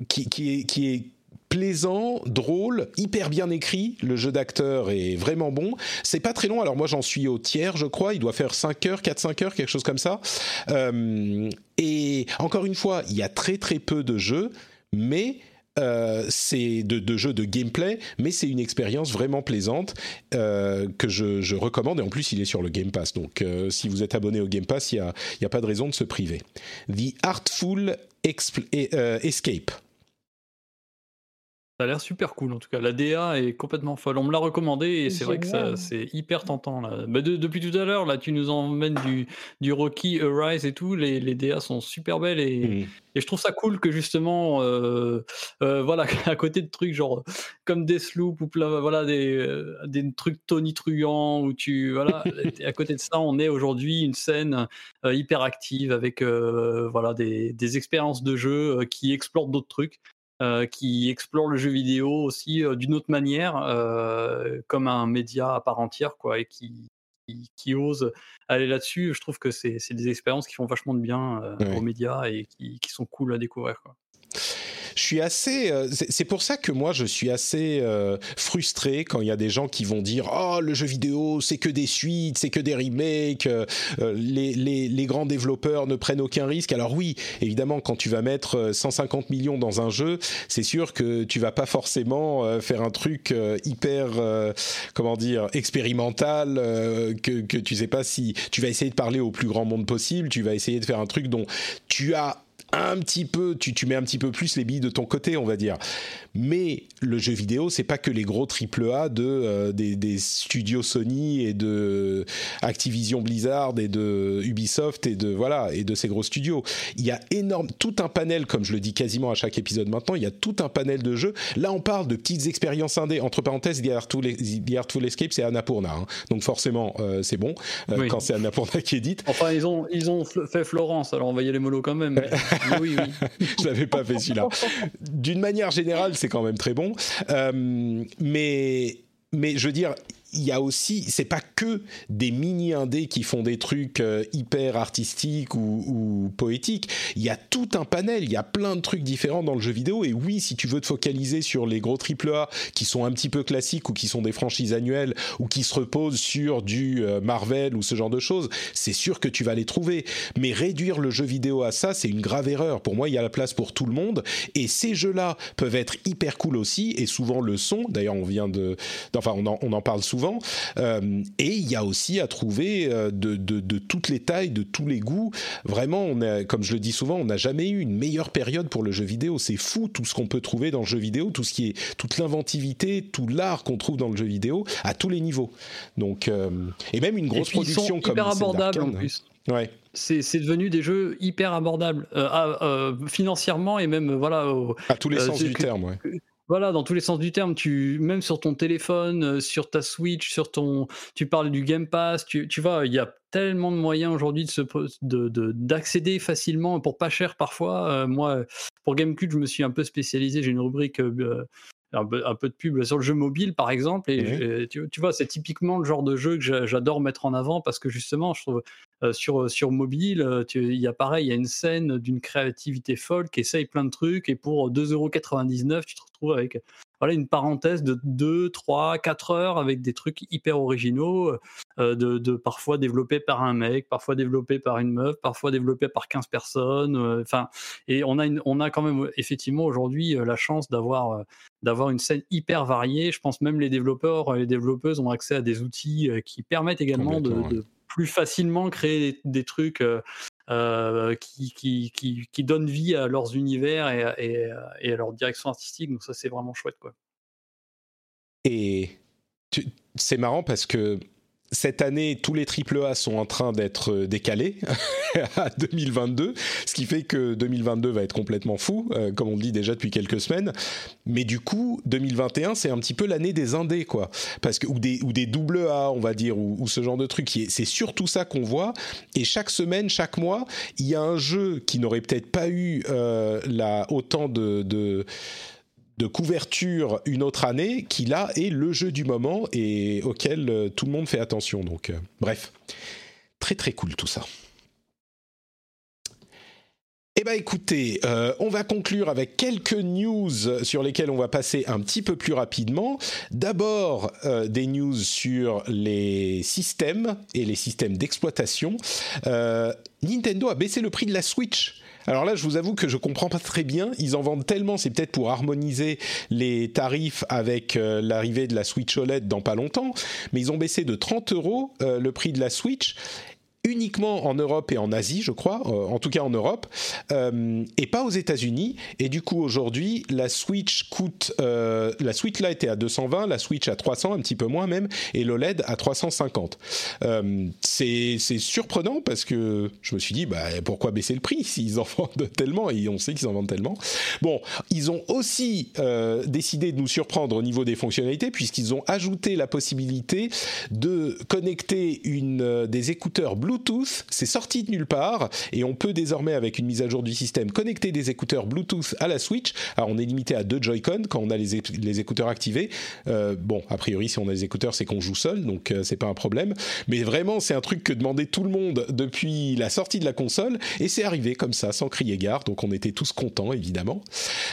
qui, est qui est plaisant, drôle, hyper bien écrit. Le jeu d'acteur est vraiment bon. C'est pas très long. Alors moi j'en suis au tiers, je crois. Il doit faire 5 heures, 4-5 heures, quelque chose comme ça. Euh, et encore une fois, il y a très très peu de jeux, mais euh, c'est de, jeux de gameplay, mais c'est une expérience vraiment plaisante euh, que je, recommande. Et en plus, il est sur le Game Pass. Donc, euh, si vous êtes abonné au Game Pass, il n'y a, a, pas de raison de se priver. The Artful Escape. Ça a l'air super cool en tout cas. La DA est complètement folle. On me l'a recommandé et c'est vrai que ça, c'est hyper tentant. Là. Bah, depuis tout à l'heure, là, tu nous emmènes du, du Rocky Arise et tout. Les, les DA sont super belles et, mmh. et, je trouve ça cool que justement, euh, euh, voilà, à côté de trucs genre comme Deathloop ou voilà, des, euh, des trucs tonitruants où tu. Voilà, à côté de ça, on est aujourd'hui une scène hyper active avec voilà, des, des expériences de jeu qui explorent d'autres trucs. Euh, qui explore le jeu vidéo aussi euh, d'une autre manière, euh, comme un média à part entière, quoi, et qui, qui, ose aller là-dessus. Je trouve que c'est des expériences qui font vachement de bien aux médias et qui, qui, sont cool à découvrir. Quoi je suis assez. Euh, c'est pour ça que moi, je suis assez euh, frustré quand il y a des gens qui vont dire Oh, le jeu vidéo, c'est que des suites, c'est que des remakes, euh, les, les, les, grands développeurs ne prennent aucun risque. Alors, oui, évidemment, quand tu vas mettre 150 millions dans un jeu, c'est sûr que tu vas pas forcément faire un truc hyper, comment dire, expérimental, que, que tu sais pas si. Tu vas essayer de parler au plus grand monde possible, tu vas essayer de faire un truc dont tu as un petit peu, tu, tu mets un petit peu plus les billes de ton côté, on va dire. Mais le jeu vidéo, c'est pas que les gros triple A de euh, des, studios Sony et de Activision Blizzard et de Ubisoft et de voilà et de ces gros studios. Il y a énorme tout un panel, comme je le dis quasiment à chaque épisode maintenant, il y a tout un panel de jeux. Là, on parle de petites expériences indées. Entre parenthèses, The Artful, Escape, c'est Annapurna, hein. donc forcément euh, c'est bon euh, quand c'est Annapurna qui édite. Enfin, ils ont ils ont fait Florence, alors on va y aller mollo quand même. oui, oui. je l'avais pas fait celui-là. D'une manière générale, c'est quand même très bon. Euh, mais, mais je veux dire, il y a aussi, c'est pas que des mini indés qui font des trucs euh, hyper artistiques ou, poétiques. Il y a tout un panel, il y a plein de trucs différents dans le jeu vidéo. Et oui, si tu veux te focaliser sur les gros AAA qui sont un petit peu classiques ou qui sont des franchises annuelles ou qui se reposent sur du euh, Marvel ou ce genre de choses, c'est sûr que tu vas les trouver. Mais réduire le jeu vidéo à ça, c'est une grave erreur. Pour moi, il y a la place pour tout le monde. Et ces jeux-là peuvent être hyper cool aussi et souvent le sont. D'ailleurs, on vient de, enfin, on en, on en parle souvent euh, et il y a aussi à trouver euh, de, toutes les tailles, de tous les goûts. Vraiment, on a, comme je le dis souvent, on n'a jamais eu une meilleure période pour le jeu vidéo. C'est fou tout ce qu'on peut trouver dans le jeu vidéo, tout ce qui est toute l'inventivité, tout l'art qu'on trouve dans le jeu vidéo à tous les niveaux. Donc, euh, et même une grosse production comme hyper abordable en plus. Ouais. C'est devenu des jeux hyper abordables financièrement et même voilà à tous les sens du terme. Ouais Voilà, dans tous les sens du terme, tu même sur ton téléphone, euh, sur ta Switch, sur ton, tu parles du Game Pass, tu, tu vois, il y a tellement de moyens aujourd'hui de se de, de- d'accéder facilement pour pas cher parfois. Euh, moi, pour Gamecube, je me suis un peu spécialisé. J'ai une rubrique euh, un, peu, un peu de pub sur le jeu mobile, par exemple. Et, et tu, tu vois, c'est typiquement le genre de jeu que j'a- j'adore mettre en avant parce que justement, je trouve euh, sur, sur mobile, euh, il y a pareil, il y a une scène d'une créativité folle qui essaye plein de trucs et pour 2,99€, tu te retrouves avec voilà, une parenthèse de 2, 3, 4 heures avec des trucs hyper originaux, euh, de, de parfois développés par un mec, parfois développés par une meuf, parfois développés par 15 personnes. euh, et on a, une, on a quand même effectivement aujourd'hui euh, la chance d'avoir d'avoir une scène hyper variée. Je pense même les développeurs, euh, les développeuses ont accès à des outils qui permettent également de, plus facilement créer des, des trucs euh, euh, qui, qui, qui, qui donnent vie à leurs univers et, à- et, à- leur direction artistique. Donc ça, c'est vraiment chouette. Quoi. Et c'est marrant parce que cette année, tous les AAA sont en train d'être euh, décalés à 2022, ce qui fait que 2022 va être complètement fou, euh, comme on le dit déjà depuis quelques semaines. Mais du coup, 2021, c'est un petit peu l'année des indés, quoi. Parce que, ou des, ou des double A, on va dire, ou, ou ce genre de truc. C'est surtout ça qu'on voit. Et chaque semaine, chaque mois, il y a un jeu qui n'aurait peut-être pas eu euh, la, autant de de couverture une autre année qui là est le jeu du moment et auquel euh, tout le monde fait attention. Donc euh, bref, très très cool tout ça. Eh ben écoutez, euh, on va conclure avec quelques news sur lesquelles on va passer un petit peu plus rapidement. D'abord, des news sur les systèmes et les systèmes d'exploitation. Nintendo a baissé le prix de la Switch. Alors là, je vous avoue que je comprends pas très bien. Ils en vendent tellement, c'est peut-être pour harmoniser les tarifs avec euh, l'arrivée de la Switch OLED dans pas longtemps. Mais ils ont baissé de 30 euros euh, le prix de la Switch uniquement en Europe et en Asie, je crois, euh, en tout cas en Europe, euh, et pas aux États-Unis. Et du coup, aujourd'hui, la Switch coûte, euh, la Switch Lite est à 220, la Switch à 300, un petit peu moins même, et l'OLED à 350. Euh, c'est c'est surprenant parce que je me suis dit, bah, pourquoi baisser le prix s'ils en vendent tellement et on sait qu'ils en vendent tellement. Bon, ils ont aussi euh, décidé de nous surprendre au niveau des fonctionnalités puisqu'ils ont ajouté la possibilité de connecter une, euh, des écouteurs Bluetooth. C'est sorti de nulle part et on peut désormais, avec une mise à jour du système, connecter des écouteurs Bluetooth à la Switch. On est limité à deux Joy-Con quand on a les écouteurs activés. Euh, bon, a priori, si on a les écouteurs, c'est qu'on joue seul, donc euh, c'est pas un problème. Mais vraiment, c'est un truc que demandait tout le monde depuis la sortie de la console et c'est arrivé comme ça, sans crier gare. Donc, on était tous contents, évidemment.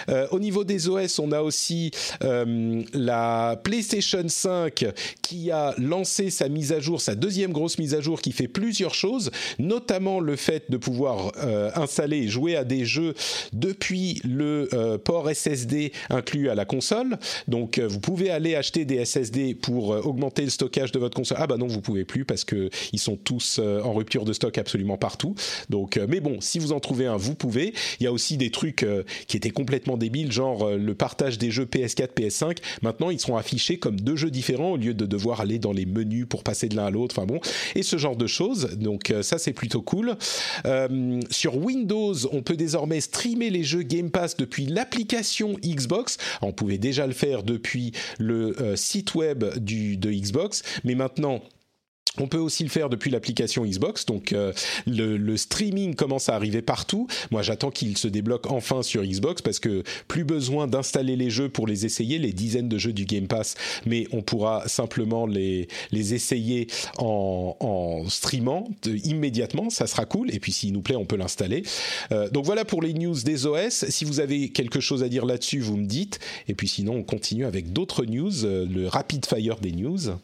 Euh, au niveau des OS, on a aussi euh, la PlayStation 5 qui a lancé sa mise à jour, sa deuxième grosse mise à jour qui fait plusieurs choses, notamment le fait de pouvoir euh, installer et jouer à des jeux depuis le euh, port SSD inclus à la console. Donc euh, vous pouvez aller acheter des SSD pour augmenter le stockage de votre console. Ah bah non, vous pouvez plus parce que ils sont tous en rupture de stock absolument partout. Donc mais bon, si vous en trouvez un, vous pouvez. Il y a aussi des trucs qui étaient complètement débiles, genre le partage des jeux PS4, PS5. Maintenant, ils seront affichés comme deux jeux différents au lieu de devoir aller dans les menus pour passer de l'un à l'autre. Enfin bon, et ce genre de choses. Donc euh, ça, c'est plutôt cool. Euh, sur Windows, on peut désormais streamer les jeux Game Pass depuis l'application Xbox. On pouvait déjà le faire depuis le euh, site web de Xbox, mais maintenant on peut aussi le faire depuis l'application Xbox, donc euh, le, streaming commence à arriver partout. Moi, j'attends qu'il se débloque enfin sur Xbox parce que plus besoin d'installer les jeux pour les essayer, les dizaines de jeux du Game Pass, mais on pourra simplement les, les essayer en, en streamant immédiatement. Ça sera cool. Et puis, s'il nous plaît, on peut l'installer. Euh, donc voilà pour les news des OS. Si vous avez quelque chose à dire là-dessus, vous me dites. Et puis sinon, on continue avec d'autres news, euh, le rapid fire des news.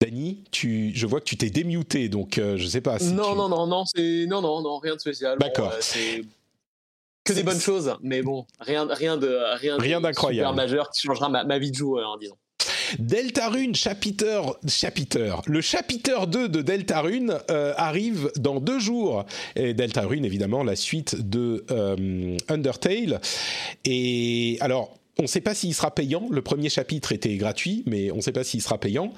Dany, tu, je vois que tu t'es démuté, donc euh, je sais pas. Si non, tu- non, non, non, c'est non, non, non, rien de spécial. Bon, D'accord. euh, c'est que des bonnes choses, mais bon, rien, rien de rien, de Rien d'incroyable. super majeur qui changera ma, ma vie de joueur, disons. Deltarune chapitre, chapitre. Le chapitre 2 de Deltarune euh, arrive dans deux jours. Et Deltarune, évidemment, la suite de euh, Undertale. Et alors, on ne sait pas s'il sera payant. Le premier chapitre était gratuit, mais on ne sait pas s'il sera payant.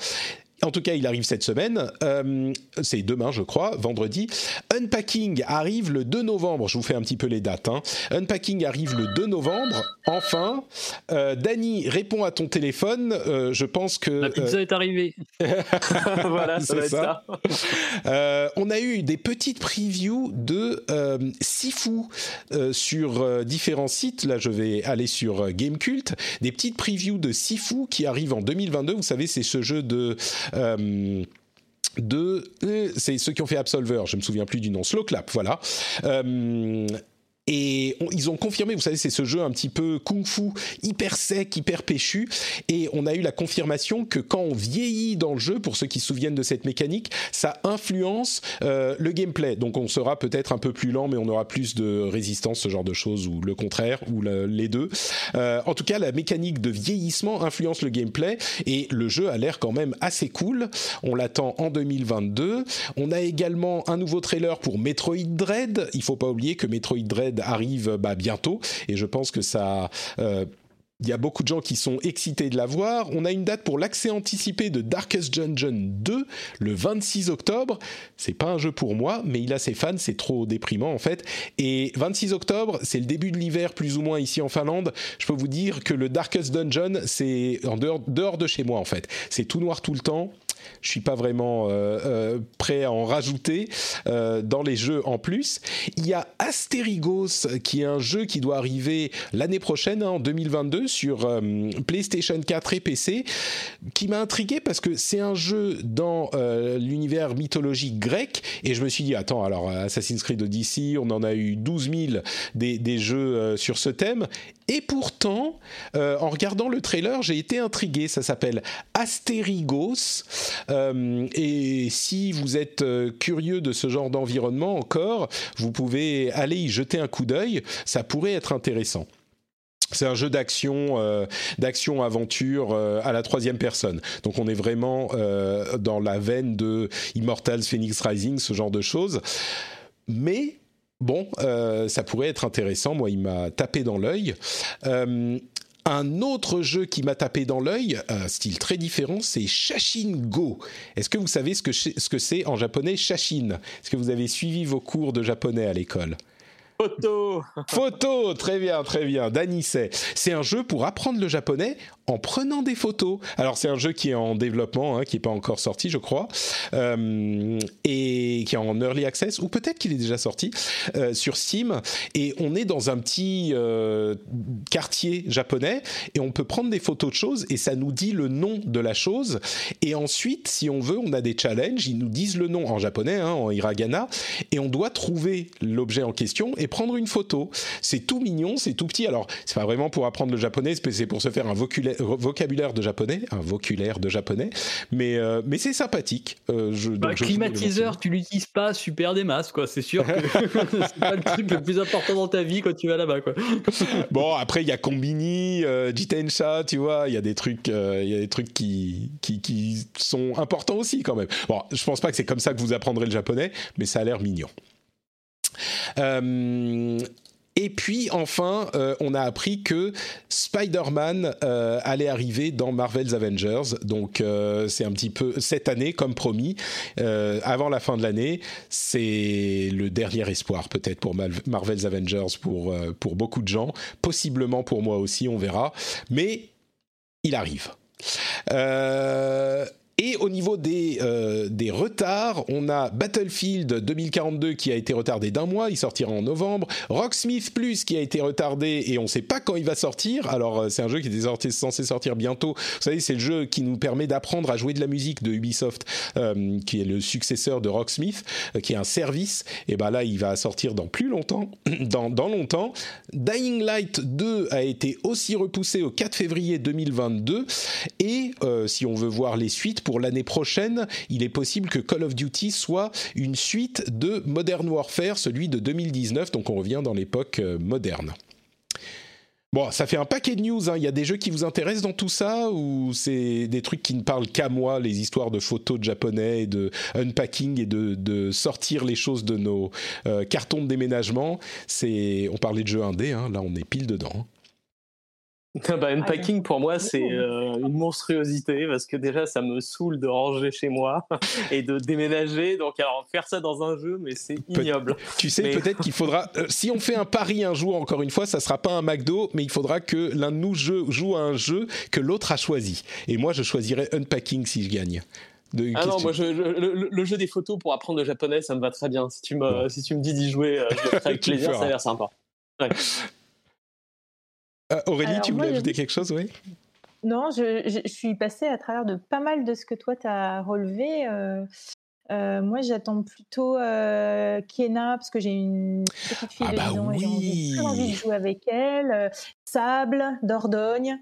En tout cas, il arrive cette semaine. Euh, c'est demain, je crois, vendredi. Unpacking arrive le 2 novembre. Je vous fais un petit peu les dates. Hein. Unpacking arrive le 2 novembre. Enfin, euh, Dany répond à ton téléphone. Euh, je pense que la pizza est arrivée. voilà, ça va être ça. on a eu des petites previews de Sifu sur différents sites. Là, je vais aller sur Gamecult. Des petites previews de Sifu qui arrivent en 2022. Vous savez, c'est ce jeu de euh, de euh, c'est ceux qui ont fait Absolver, je me souviens plus du nom, Slow Clap, voilà. Euh, et ils ont confirmé, vous savez, c'est ce jeu un petit peu kung-fu, hyper sec, hyper péchu. Et on a eu la confirmation que quand on vieillit dans le jeu, pour ceux qui se souviennent de cette mécanique, ça influence euh, le gameplay. Donc on sera peut-être un peu plus lent, mais on aura plus de résistance, ce genre de choses, ou le contraire, ou les deux. Euh, en tout cas, la mécanique de vieillissement influence le gameplay. Et le jeu a l'air quand même assez cool. On l'attend en 2022. On a également un nouveau trailer pour Metroid Dread. Il faut pas oublier que Metroid Dread arrive bah, bientôt et je pense que ça euh, il y a beaucoup de gens qui sont excités de la voir. On a une date pour l'accès anticipé de Darkest Dungeon 2 le 26 octobre. C'est pas un jeu pour moi, mais il a ses fans, c'est trop déprimant en fait. Et 26 octobre, c'est le début de l'hiver plus ou moins ici en Finlande. Je peux vous dire que le Darkest Dungeon, c'est en dehors de chez moi en fait. C'est tout noir tout le temps je suis pas vraiment euh, euh, prêt à en rajouter euh, dans les jeux en plus. Il y a Asterigos qui est un jeu qui doit arriver l'année prochaine, hein, en 2022, sur PlayStation 4 et PC, qui m'a intrigué parce que c'est un jeu dans l'univers mythologique grec et je me suis dit attends alors Assassin's Creed Odyssey, on en a eu 12 000 des, des jeux sur ce thème et pourtant, en regardant le trailer, j'ai été intrigué. Ça s'appelle Asterigos. Euh, et si vous êtes euh, curieux de ce genre d'environnement encore, vous pouvez aller y jeter un coup d'œil. Ça pourrait être intéressant. C'est un jeu d'action, euh, d'action aventure à la troisième personne. Donc on est vraiment dans la veine de Immortals Phoenix Rising, ce genre de choses. Mais bon, ça pourrait être intéressant. Moi, il m'a tapé dans l'œil. Un autre jeu qui m'a tapé dans l'œil, style très différent, c'est Shashin Go. Est-ce que vous savez ce que ce que c'est en japonais Shashin? Est-ce que vous avez suivi vos cours de japonais à l'école? Photo Photo Très bien, très bien. Dany sait. C'est un jeu pour apprendre le japonais en prenant des photos. Alors c'est un jeu qui est en développement, hein, qui n'est pas encore sorti, je crois, euh, et qui est en early access, ou peut-être qu'il est déjà sorti euh, sur Steam. Et on est dans un petit euh, quartier japonais et on peut prendre des photos de choses et ça nous dit le nom de la chose. Et ensuite, si on veut, on a des challenges. Ils nous disent le nom en japonais, hein, en hiragana, et on doit trouver l'objet en question et prendre une photo. C'est tout mignon, c'est tout petit. Alors c'est pas vraiment pour apprendre le japonais, c'est pour se faire un voculaire vocabulaire de japonais, un voculaire de japonais, mais, euh, mais c'est sympathique. Euh, je, bah, climatiseur, tu l'utilises pas super des masses, quoi. C'est sûr que c'est pas le truc le plus important dans ta vie quand tu vas là-bas, quoi. bon, après, il y a Combini, euh, Jitensha, tu vois, il y a des trucs, il y a des trucs qui, qui, qui sont importants aussi, quand même. Bon, je pense pas que c'est comme ça que vous apprendrez le japonais, mais ça a l'air mignon. Euh, et puis enfin, euh, on a appris que Spider-Man euh, allait arriver dans Marvel's Avengers. Donc euh, c'est un petit peu cette année, comme promis, avant la fin de l'année. C'est le dernier espoir peut-être pour Marvel's Avengers pour, pour beaucoup de gens. Possiblement pour moi aussi, on verra. Mais il arrive. Et au niveau des, euh, des retards, on a Battlefield 2042 qui a été retardé d'un mois, il sortira en novembre. Rocksmith Plus qui a été retardé et on ne sait pas quand il va sortir. Alors euh, c'est un jeu qui était censé sortir bientôt. Vous savez, c'est le jeu qui nous permet d'apprendre à jouer de la musique de Ubisoft, euh, qui est le successeur de Rocksmith, qui est un service. Et ben là, il va sortir dans plus longtemps, dans, longtemps. Dying Light 2 a été aussi repoussé au 4 février 2022. Et si on veut voir les suites pour l'année prochaine, il est possible que Call of Duty soit une suite de Modern Warfare, celui de 2019, donc on revient dans l'époque euh, moderne. Bon, ça fait un paquet de news. Hein. Il y a des jeux qui vous intéressent dans tout ça ou c'est des trucs qui ne parlent qu'à moi, les histoires de photos de japonais, de unpacking et de, sortir les choses de nos euh, cartons de déménagement? C'est, on parlait de jeux indés, hein. là on est pile dedans. Bah, unpacking pour moi c'est euh, une monstruosité parce que déjà ça me saoule de ranger chez moi et de déménager donc alors faire ça dans un jeu mais c'est ignoble. tu sais peut-être qu'il faudra euh, si on fait un pari un jour encore une fois ça sera pas un McDo mais il faudra que l'un de nous joue à un jeu que l'autre a choisi et moi je choisirais unpacking si je gagne. ah non, moi le, jeu des photos pour apprendre le japonais, ça me va très bien. Si tu me, si tu me dis d'y jouer, euh, je le ferai avec plaisir, ça a l'air sympa. Ouais. Euh, Aurélie, tu voulais ajouter quelque chose, oui? Non, je, suis passée à travers de pas mal de ce que toi, tu as relevé. Euh, euh, moi, j'attends plutôt Kiena parce que j'ai une petite fille ah de bah 10 ans et j'ai envie de jouer avec elle. Sable, Dordogne,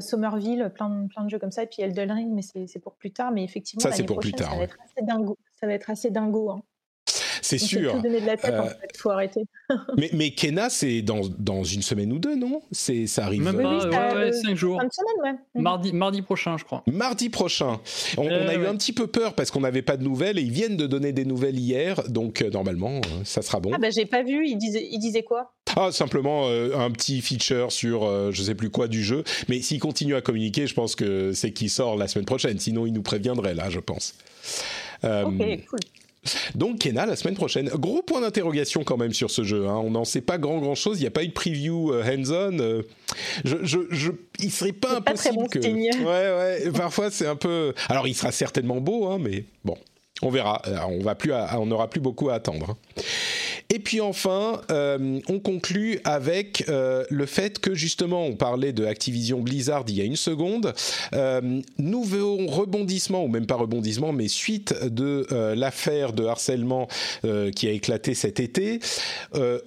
Somerville, plein de, plein de jeux comme ça. Et puis Elden Ring, mais c'est pour plus tard. Mais effectivement, ça, c'est pour plus tard. Ça, va être assez dingo. Ça va être assez dingo. Hein. C'est sûr. Tout donner de la tête, en euh, fait. Faut arrêter. mais, mais Kena, c'est dans, dans une semaine ou deux, non? C'est ça arrive. Même pas, ouais, ouais, cinq jours. Une semaine, ouais. Mhm. Mardi, mardi prochain, je crois. Mardi prochain. On, on a eu un petit peu peur parce qu'on n'avait pas de nouvelles et ils viennent de donner des nouvelles hier, donc euh, normalement, euh, ça sera bon. Ah bah j'ai pas vu. Il disait, il disait quoi? Ah, simplement un petit feature sur je sais plus quoi du jeu. Mais s'il continue à communiquer, je pense que c'est qu'il sort la semaine prochaine. Sinon, il nous préviendrait là, je pense. ok, cool. Donc Kena la semaine prochaine. Gros point d'interrogation quand même sur ce jeu. Hein. On n'en sait pas grand grand chose. Il n'y a pas eu de preview euh, hands-on. Euh. je, je, je, il serait pas impossible que. Ouais ouais. Parfois c'est un peu. Alors il sera certainement beau, hein, mais bon. On verra. Euh, on va plus, on n'aura plus beaucoup à attendre. Hein. Et puis enfin, euh, on conclut avec euh, le fait que justement, on parlait de Activision Blizzard il y a une seconde. Nouveau rebondissement, ou même pas rebondissement, mais suite de l'affaire de harcèlement qui a éclaté cet été.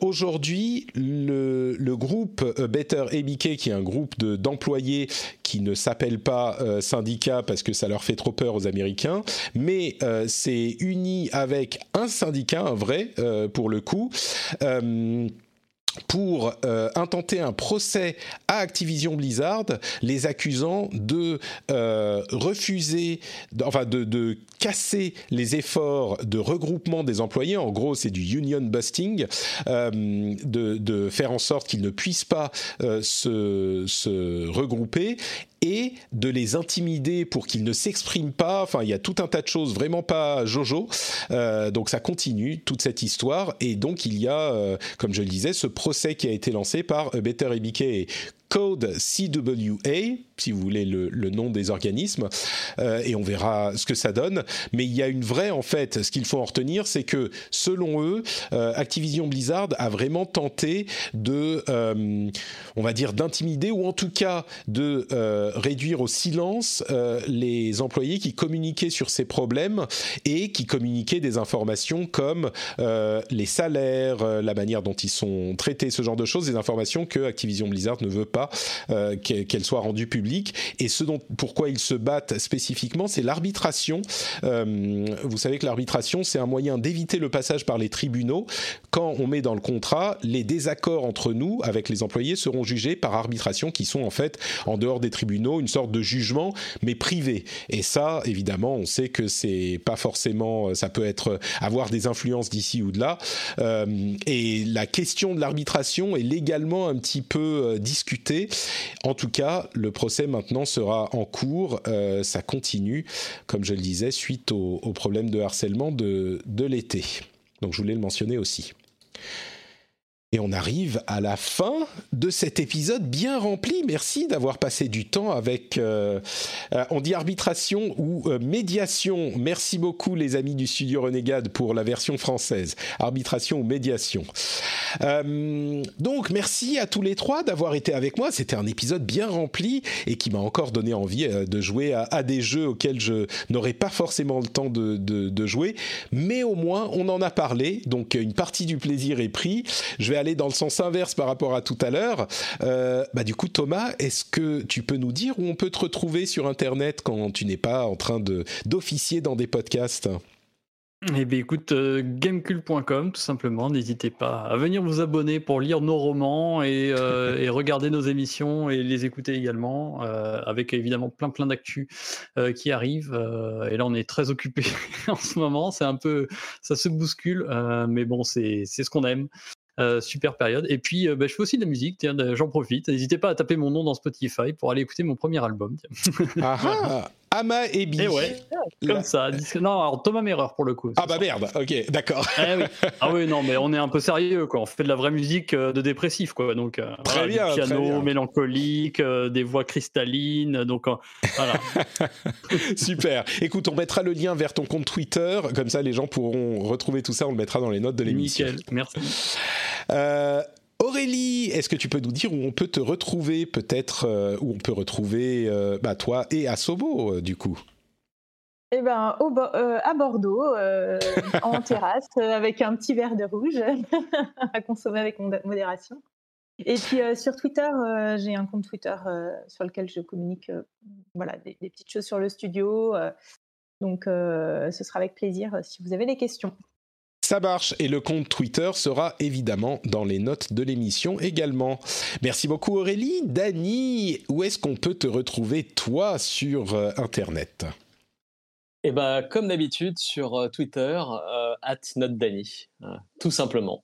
Aujourd'hui, le, le, groupe Better ABK, qui est un groupe d'employés qui ne s'appelle pas syndicat parce que ça leur fait trop peur aux Américains, mais c'est uni avec un syndicat, un vrai, pour le coup euh, pour euh, intenter un procès à Activision Blizzard, les accusant de euh, refuser, enfin de, casser les efforts de regroupement des employés. En gros, c'est du union busting, de, faire en sorte qu'ils ne puissent pas se regrouper et de les intimider pour qu'ils ne s'expriment pas. Enfin, il y a tout un tas de choses vraiment pas jojo. Euh, donc ça continue toute cette histoire et donc il y a, euh, comme je le disais, ce procès qui a été lancé par Better EBK et Code CWA, si vous voulez le, nom des organismes, euh, et on verra ce que ça donne. Mais il y a une vraie, en fait, ce qu'il faut en retenir, c'est que selon eux, euh, Activision Blizzard a vraiment tenté de, euh, on va dire, d'intimider ou en tout cas de réduire au silence les employés qui communiquaient sur ces problèmes et qui communiquaient des informations comme les salaires, la manière dont ils sont traités, ce genre de choses, des informations que Activision Blizzard ne veut pas euh, qu'elle soit rendue publique. Et ce dont, pourquoi ils se battent spécifiquement, c'est l'arbitration. Euh, vous savez que l'arbitration, c'est un moyen d'éviter le passage par les tribunaux. Quand on met dans le contrat, les désaccords entre nous, avec les employés, seront jugés par arbitration, qui sont en fait en dehors des tribunaux, une sorte de jugement, mais privé. Et ça, évidemment, on sait que c'est pas forcément, ça peut être avoir des influences d'ici ou de là. Euh, et la question de l'arbitration est légalement un petit peu discutée en tout cas, le procès maintenant sera en cours. Euh, ça continue, comme je le disais, suite au, problème de harcèlement de l'été. Donc je voulais le mentionner aussi. Et on arrive à la fin de cet épisode bien rempli. Merci d'avoir passé du temps avec, euh, euh, on dit arbitration ou euh, médiation. Merci beaucoup les amis du studio Renegade pour la version française. Arbitration ou médiation. donc merci à tous les trois d'avoir été avec moi. C'était un épisode bien rempli et qui m'a encore donné envie de jouer à, des jeux auxquels je n'aurais pas forcément le temps de, de, jouer. Mais au moins on en a parlé. Donc une partie du plaisir est pris. Je vais aller dans le sens inverse par rapport à tout à l'heure. Euh, bah du coup, Thomas, est-ce que tu peux nous dire où on peut te retrouver sur Internet quand tu n'es pas en train de d'officier dans des podcasts? Eh bien, écoute, euh, gamecube.com, tout simplement. N'hésitez pas à venir vous abonner pour lire nos romans et, euh, regarder nos émissions et les écouter également, euh, avec évidemment plein plein d'actu qui arrivent. et là, on est très occupé en ce moment. C'est un peu, ça se bouscule, mais bon, c'est ce qu'on aime. Euh, super période. Et puis, euh, bah, je fais aussi de la musique, tiens, j'en profite. N'hésitez pas à taper mon nom dans Spotify pour aller écouter mon premier album. Ah, ah, ah. Ama et Bi. Et ouais, comme ça. Non, alors Thomas Merreur pour le coup. Ah bah merde, ok, d'accord. Eh oui. Ah oui, non, mais on est un peu sérieux, quoi. On fait de la vraie musique euh, de dépressif, quoi. Donc, très bien, du piano très bien. mélancolique, des voix cristallines. Donc, voilà. Super. Écoute, on mettra le lien vers ton compte Twitter, comme ça les gens pourront retrouver tout ça. On le mettra dans les notes de l'émission. Nickel, merci. Euh, Aurélie, est-ce que tu peux nous dire où on peut te retrouver, peut-être, euh, où on peut retrouver euh, bah, toi et Asobo, euh, du coup? Eh ben, au, Bo- à Bordeaux, en terrasse, avec un petit verre de rouge à consommer avec mod- modération. Et puis sur Twitter, j'ai un compte Twitter sur lequel je communique voilà, des, des petites choses sur le studio. donc ce sera avec plaisir si vous avez des questions. Ça marche et le compte Twitter sera évidemment dans les notes de l'émission également. Merci beaucoup Aurélie. Dany, où est-ce qu'on peut te retrouver toi sur euh, Internet? Et bah, comme d'habitude, sur euh, Twitter, euh, at notdany, euh, tout simplement.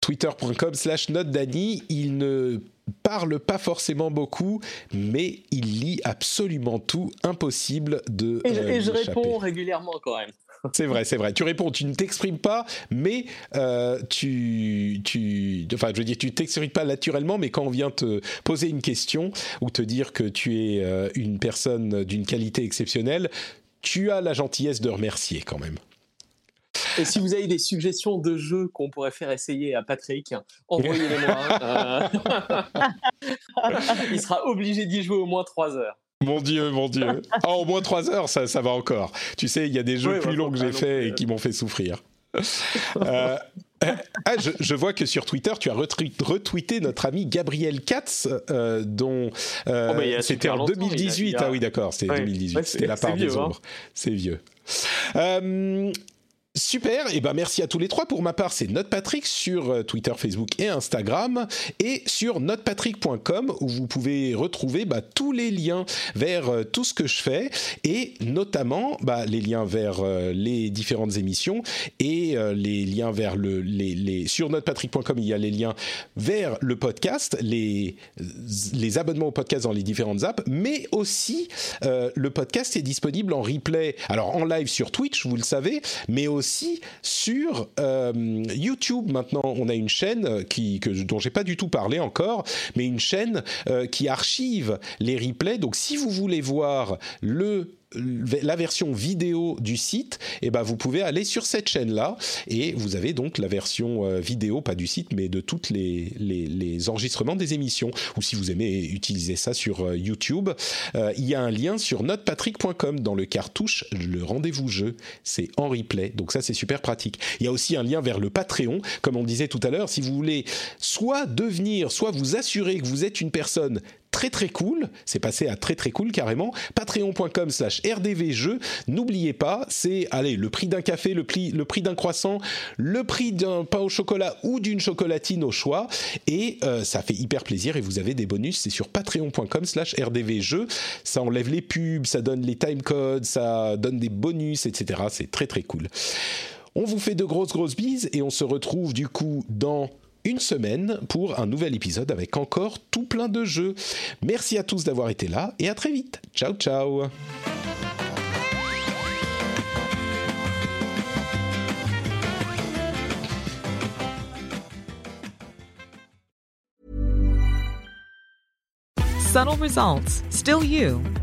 Twitter.com slash notedany. Il ne parle pas forcément beaucoup, mais il lit absolument tout. Impossible de Et je, euh, et réponds régulièrement quand même. C'est vrai, c'est vrai. Tu réponds, tu ne t'exprimes pas, mais euh, tu, tu, enfin, je veux dire, tu t'exprimes pas naturellement, mais quand on vient te poser une question ou te dire que tu es euh, une personne d'une qualité exceptionnelle, tu as la gentillesse de remercier quand même. Et si vous avez des suggestions de jeux qu'on pourrait faire essayer à Patrick, envoyez-les-moi. Euh, Il sera obligé d'y jouer au moins 3 heures. Mon Dieu, mon Dieu. Ah, au moins trois heures, ça, ça va encore. Tu sais, il y a des jeux Ouais, plus longs que j'ai faits plus, et qui m'ont fait souffrir. Euh, ah, je, je vois que sur Twitter, tu as retweet- retweeté notre ami Gabriel Katz, euh, dont euh, Oh, bah, c'était en longtemps, 2018. il a- il a- Ah oui, d'accord, c'était Ouais, 2018. ouais, c'était c'est- la part des hein. ombres. C'est vieux. Super, et ben merci à tous les trois. Pour ma part, c'est NotePatrick sur euh, Twitter, Facebook et Instagram, et sur notepatrick.com où vous pouvez retrouver bah, tous les liens vers euh, tout ce que je fais, et notamment bah, les liens vers euh, les différentes émissions et les liens vers le sur notepatrick.com il y a les liens vers le podcast, les les abonnements au podcast dans les différentes apps, mais aussi le podcast est disponible en replay, alors en live sur Twitch, vous le savez, mais aussi sur euh, YouTube. Maintenant, on a une chaîne euh, qui, que, dont j'ai pas du tout parlé encore, mais une chaîne euh, qui archive les replays. Donc, si vous voulez voir le la version vidéo du site, eh ben vous pouvez aller sur cette chaîne-là et vous avez donc la version euh, vidéo, pas du site, mais de toutes les, enregistrements des émissions. Ou si vous aimez utiliser ça sur euh, YouTube, euh, il y a un lien sur notepatrick.com dans le cartouche le rendez-vous jeu. C'est en replay, donc ça c'est super pratique. Il y a aussi un lien vers le Patreon, comme on disait tout à l'heure, si vous voulez soit devenir, soit vous assurer que vous êtes une personne très très cool, c'est passé à très très cool carrément, patreon.com slash rdvjeux, n'oubliez pas, c'est allez, le prix d'un café, le prix, le prix d'un croissant, le prix d'un pain au chocolat ou d'une chocolatine au choix, et euh, ça fait hyper plaisir et vous avez des bonus, c'est sur patreon.com slash rdvjeux, ça enlève les pubs, ça donne les timecodes, ça donne des bonus, etc. C'est très très cool. On vous fait de grosses grosses bises et on se retrouve du coup dans une semaine pour un nouvel épisode avec encore tout plein de jeux. Merci à tous d'avoir été là et à très vite. Ciao ciao Subtle results, still you,